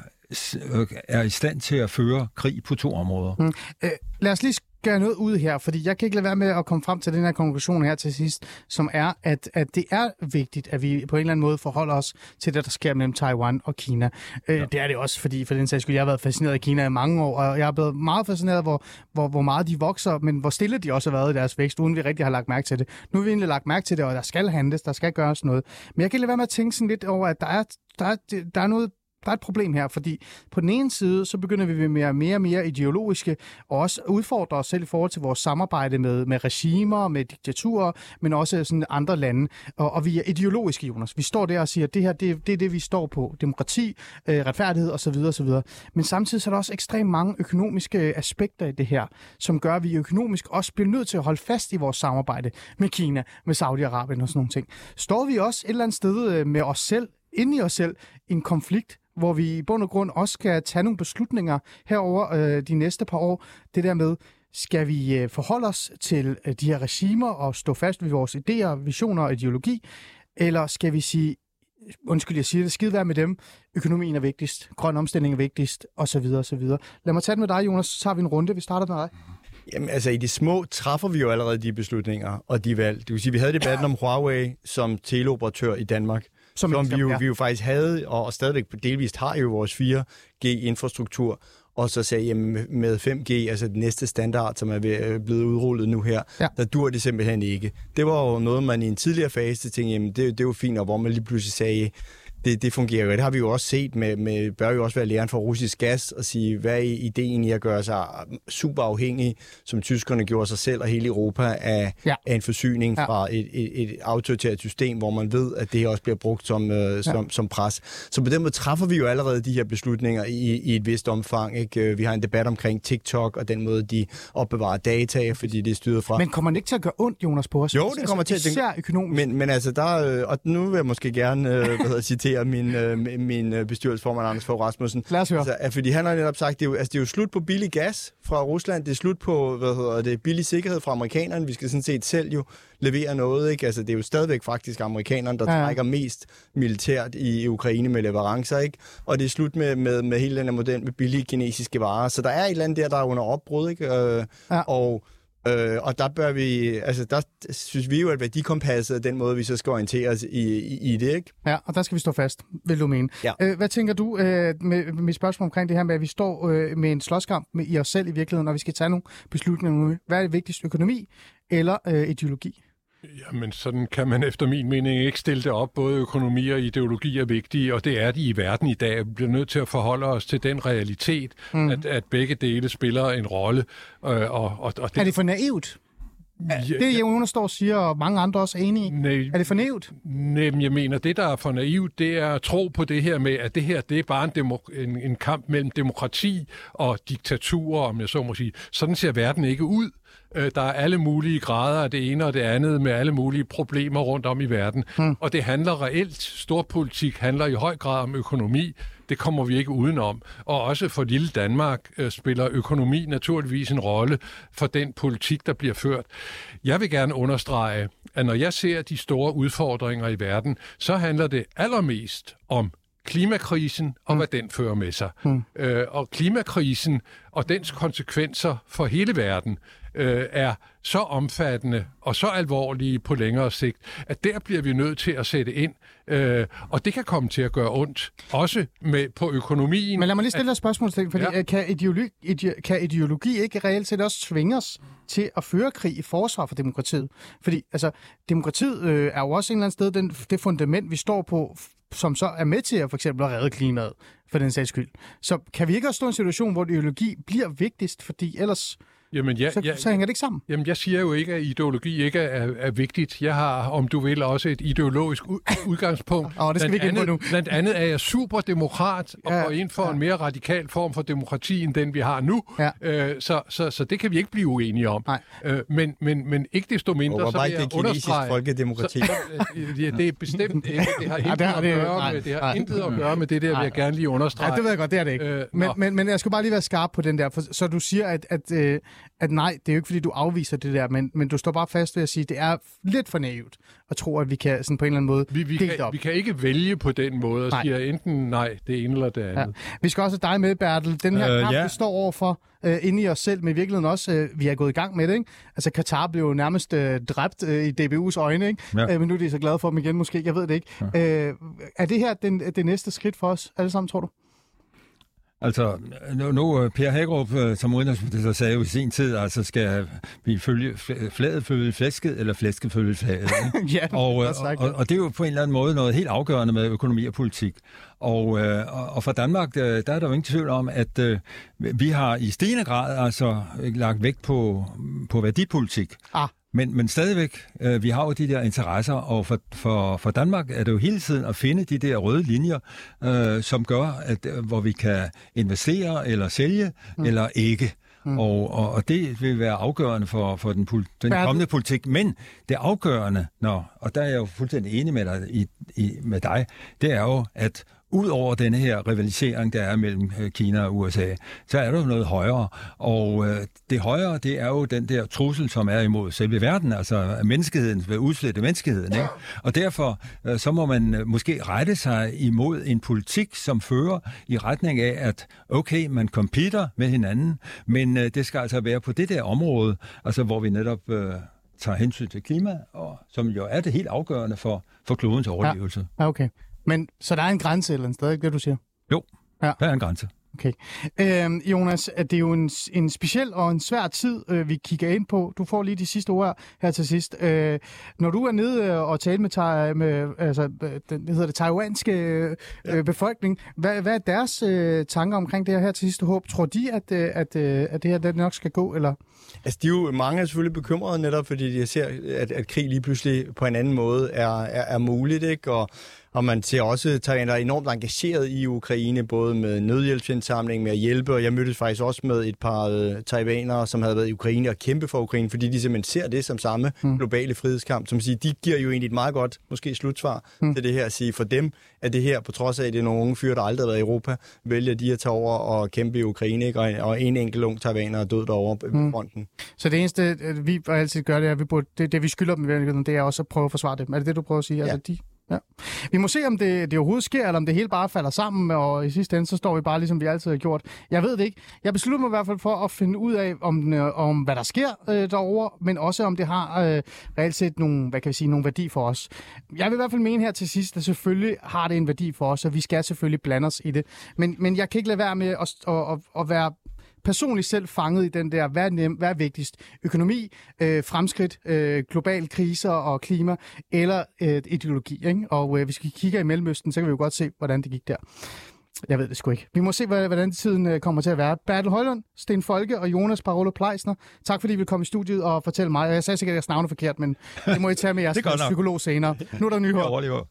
er i stand til at føre krig på to områder. Mm. Øh, lad os lige gøre noget ud her, fordi jeg kan ikke lade være med at komme frem til den her konklusion her til sidst, som er, at, at det er vigtigt, at vi på en eller anden måde forholder os til det, der sker mellem Taiwan og Kina. Øh, ja. Det er det også, fordi for den sags skyld, jeg har været fascineret af Kina i mange år, og jeg har blevet meget fascineret hvor, hvor, hvor meget de vokser, men hvor stille de også har været i deres vækst, uden vi rigtig har lagt mærke til det. Nu har vi egentlig lagt mærke til det, og der skal handles, der skal gøres noget. Men jeg kan ikke lade være med at tænke sådan lidt over, at der er, der er, der er noget der er et problem her, fordi på den ene side, så begynder vi med mere og mere ideologiske, og også udfordre os selv i forhold til vores samarbejde med, med regimer, med diktaturer, men også sådan andre lande. Og, og vi er ideologiske, Jonas. Vi står der og siger, at det her, det, det er det, vi står på. Demokrati, øh, retfærdighed osv. osv. Men samtidig så er der også ekstremt mange økonomiske aspekter i det her, som gør, at vi økonomisk også bliver nødt til at holde fast i vores samarbejde med Kina, med Saudi-Arabien og sådan nogle ting. Står vi også et eller andet sted øh, med os selv, inde i os selv, en konflikt hvor vi i bund og grund også skal tage nogle beslutninger herover øh, de næste par år. Det der med, skal vi øh, forholde os til øh, de her regimer og stå fast ved vores idéer, visioner og ideologi, eller skal vi sige, undskyld, jeg siger det, skide være med dem, økonomien er vigtigst, grøn omstilling er vigtigst, osv. osv. Lad mig tage det med dig, Jonas, så tager vi en runde. Vi starter med dig. Mm-hmm. Jamen, altså i de små træffer vi jo allerede de beslutninger og de valg. Det vil sige, vi havde debatten om Huawei som teleoperatør i Danmark som, som vi, jo, ja. vi jo faktisk havde, og stadigvæk delvist har jo vores 4G-infrastruktur, og så sagde, jamen med 5G, altså den næste standard, som er blevet udrullet nu her, ja. der dur det simpelthen ikke. Det var jo noget, man i en tidligere fase tænkte, jamen det, det er jo fint, og hvor man lige pludselig sagde, det, det fungerer jo. Det har vi jo også set med, med bør jo også være læren for russisk gas og sige, hvad er ideen i at gøre sig super afhængig, som tyskerne gjorde sig selv og hele Europa af, ja. af en forsyning ja. fra et, et, et autoritært system, hvor man ved, at det også bliver brugt som, øh, som, ja. som pres. Så på den måde træffer vi jo allerede de her beslutninger i, i et vist omfang. Ikke? Vi har en debat omkring TikTok og den måde, de opbevarer data, fordi det er styret fra. Men kommer det ikke til at gøre ondt, Jonas, på os? Jo, det kommer altså, til. Især økonomisk. Men, men altså, der, øh, og nu vil jeg måske gerne øh, hvad hedder, citere citere min, øh, min øh, bestyrelsesformand Anders Fogh Rasmussen. Lad os høre. Altså, fordi han har netop sagt, det er, jo, altså, det er jo slut på billig gas fra Rusland, det er slut på hvad hedder det, billig sikkerhed fra amerikanerne. Vi skal sådan set selv jo levere noget. Ikke? Altså, det er jo stadigvæk faktisk amerikanerne, der ja. trækker mest militært i Ukraine med leverancer. Ikke? Og det er slut med, med, med hele den her model med billige kinesiske varer. Så der er et eller andet der, der er under opbrud. Ikke? Øh, ja. Og Øh, og der bør vi, altså der synes vi jo, at værdikompasset er den måde, vi så skal orientere os i, i, i det, ikke? Ja, og der skal vi stå fast, vil du mene. Ja. Øh, hvad tænker du øh, med, med spørgsmål omkring det her med, at vi står øh, med en slåskamp med i os selv i virkeligheden, når vi skal tage nogle beslutninger Hvad er det vigtigst, økonomi eller øh, ideologi? Jamen, sådan kan man efter min mening ikke stille det op. Både økonomi og ideologi er vigtige, og det er de i verden i dag. Vi bliver nødt til at forholde os til den realitet, mm. at, at begge dele spiller en rolle. Øh, og, og, og det... Er det for naivt? Ja, det er Jonas står og siger, og mange andre også er enige i. Nej, er det for nævnt? Nej, jeg mener, det der er for naivt, det er at tro på det her med, at det her det er bare en, demo- en, en kamp mellem demokrati og diktatur, om jeg så må sige. Sådan ser verden ikke ud. Øh, der er alle mulige grader af det ene og det andet med alle mulige problemer rundt om i verden. Hmm. Og det handler reelt, storpolitik handler i høj grad om økonomi. Det kommer vi ikke udenom. Og også for lille Danmark øh, spiller økonomi naturligvis en rolle for den politik, der bliver ført. Jeg vil gerne understrege, at når jeg ser de store udfordringer i verden, så handler det allermest om klimakrisen og mm. hvad den fører med sig. Mm. Øh, og klimakrisen og dens konsekvenser for hele verden øh, er så omfattende og så alvorlige på længere sigt, at der bliver vi nødt til at sætte ind. Øh, og det kan komme til at gøre ondt, også med på økonomien. Men lad mig lige stille dig et spørgsmål, fordi ja. Øh, kan, ideologi, ide, kan ideologi ikke reelt set også tvinge os til at føre krig i forsvar for demokratiet? Fordi altså, demokratiet øh, er jo også en eller anden sted den, det fundament, vi står på som så er med til at for eksempel at redde klimaet, for den sags skyld. Så kan vi ikke også stå i en situation, hvor ideologi bliver vigtigst, fordi ellers Jamen, ja, så, ja, så hænger det ikke sammen. Jamen, jeg siger jo ikke, at ideologi ikke er, er vigtigt. Jeg har, om du vil, også et ideologisk udgangspunkt. oh, det skal blandt vi ikke andet, nu. Blandt andet er jeg superdemokrat og ja, går ind for ja. en mere radikal form for demokrati, end den vi har nu. Ja. Øh, så, så, så det kan vi ikke blive uenige om. Nej. Øh, men, men, men ikke desto mindre, oh, så vil jeg det understrege... folkedemokrati. Så, øh, ja, det er bestemt ikke. Det har intet, ja, det, at, gøre med, det har nej, intet at gøre med det der, vil jeg gerne lige understrege. Ja, det ved jeg godt, det er det ikke. Øh, men, men, men jeg skal bare lige være skarp på den der. For, så du siger, at, at, øh, at nej, det er jo ikke, fordi du afviser det der, men, men du står bare fast ved at sige, at det er lidt for naivt at tro, at vi kan sådan på en eller anden måde vi, vi, kan, op. vi kan ikke vælge på den måde og sige enten nej, det ene eller det andet. Ja. Vi skal også have dig med, Bertel. Den her øh, kamp, ja. vi står overfor øh, inde i os selv, men i virkeligheden også, øh, vi er gået i gang med det. Ikke? Altså, Katar blev jo nærmest øh, dræbt øh, i DBU's øjne, ikke? Ja. Øh, men nu er de så glade for dem igen måske, jeg ved det ikke. Ja. Øh, er det her den, det næste skridt for os alle sammen, tror du? Altså, nu, nu øh, Per Hagerup, øh, som udenrigsminister, sagde jo i sin tid, altså skal vi følge fladet følge flæsket, eller flæsket følge fladet. ja, og, og, og, og det er jo på en eller anden måde noget helt afgørende med økonomi og politik. Og, og for Danmark, der er der jo ingen tvivl om, at vi har i stigende grad altså lagt vægt på, på værdipolitik. Ah. Men, men stadigvæk, øh, vi har jo de der interesser, og for, for, for Danmark er det jo hele tiden at finde de der røde linjer, øh, som gør, at øh, hvor vi kan investere eller sælge mm. eller ikke. Mm. Og, og, og det vil være afgørende for, for den, den kommende politik. Men det afgørende, når, og der er jeg jo fuldstændig enig med dig, i, i, med dig, det er jo, at ud over denne her rivalisering, der er mellem øh, Kina og USA, så er der jo noget højere. Og øh, det højere, det er jo den der trussel, som er imod selve verden, altså menneskeheden, ved udslette menneskeheden. Ikke? Og derfor øh, så må man måske rette sig imod en politik, som fører i retning af, at okay, man competer med hinanden, men øh, det skal altså være på det der område, altså hvor vi netop... Øh, tager hensyn til klima, og som jo er det helt afgørende for, for klodens overlevelse. Ja, okay. Men så der er en grænse eller andet sted, ikke det du siger? Jo, ja. der er en grænse. Okay. Øh, Jonas, det er jo en, en speciel og en svær tid, øh, vi kigger ind på. Du får lige de sidste ord her til sidst. Øh, når du er nede øh, og taler med, med altså, øh, den, hedder det, taiwanske øh, ja. befolkning, hvad, hvad er deres øh, tanker omkring det her, her til sidste håb? Tror de, at, øh, at, at det her det nok skal gå, eller... Altså, de er jo, mange er selvfølgelig bekymrede netop, fordi de ser, at, at krig lige pludselig på en anden måde er, er, er muligt, ikke? Og og man ser også, er enormt engageret i Ukraine, både med nødhjælpsindsamling, med at hjælpe, og jeg mødtes faktisk også med et par øh, taiwanere, som havde været i Ukraine og kæmpe for Ukraine, fordi de simpelthen ser det som samme mm. globale frihedskamp. Som siger, de giver jo egentlig et meget godt, måske slutsvar mm. til det her, at sige, for dem er det her, på trods af, at det er nogle unge fyre, der aldrig har været i Europa, vælger de at tage over og kæmpe i Ukraine, ikke? og en enkelt ung taiwaner er død derovre på mm. fronten. Så det eneste, vi altid gør, det er, at vi burde, det, det, vi skylder dem, det er også at prøve at forsvare dem. Er det det, du prøver at sige? Ja. Altså, de Ja. Vi må se, om det, det overhovedet sker, eller om det hele bare falder sammen, og i sidste ende, så står vi bare, ligesom vi altid har gjort. Jeg ved det ikke. Jeg beslutter mig i hvert fald for at finde ud af, om, øh, om hvad der sker øh, derovre, men også om det har øh, reelt set nogle, hvad kan vi sige, nogle værdi for os. Jeg vil i hvert fald mene her til sidst, at selvfølgelig har det en værdi for os, og vi skal selvfølgelig blande os i det. Men, men jeg kan ikke lade være med at, at, at, at være personligt selv fanget i den der, hvad er, nem, hvad er vigtigst? Økonomi, øh, fremskridt, øh, global kriser og klima, eller øh, ideologi. Ikke? Og øh, hvis vi kigger i Mellemøsten, så kan vi jo godt se, hvordan det gik der. Jeg ved det sgu ikke. Vi må se, hvordan tiden øh, kommer til at være. Bertel Højlund, Sten Folke og Jonas Parolo Pleisner, tak fordi I vil komme i studiet og fortælle mig. Jeg sagde sikkert, at jeg navnet forkert, men det må I tage med jeres psykolog senere. Nu er der nyheder.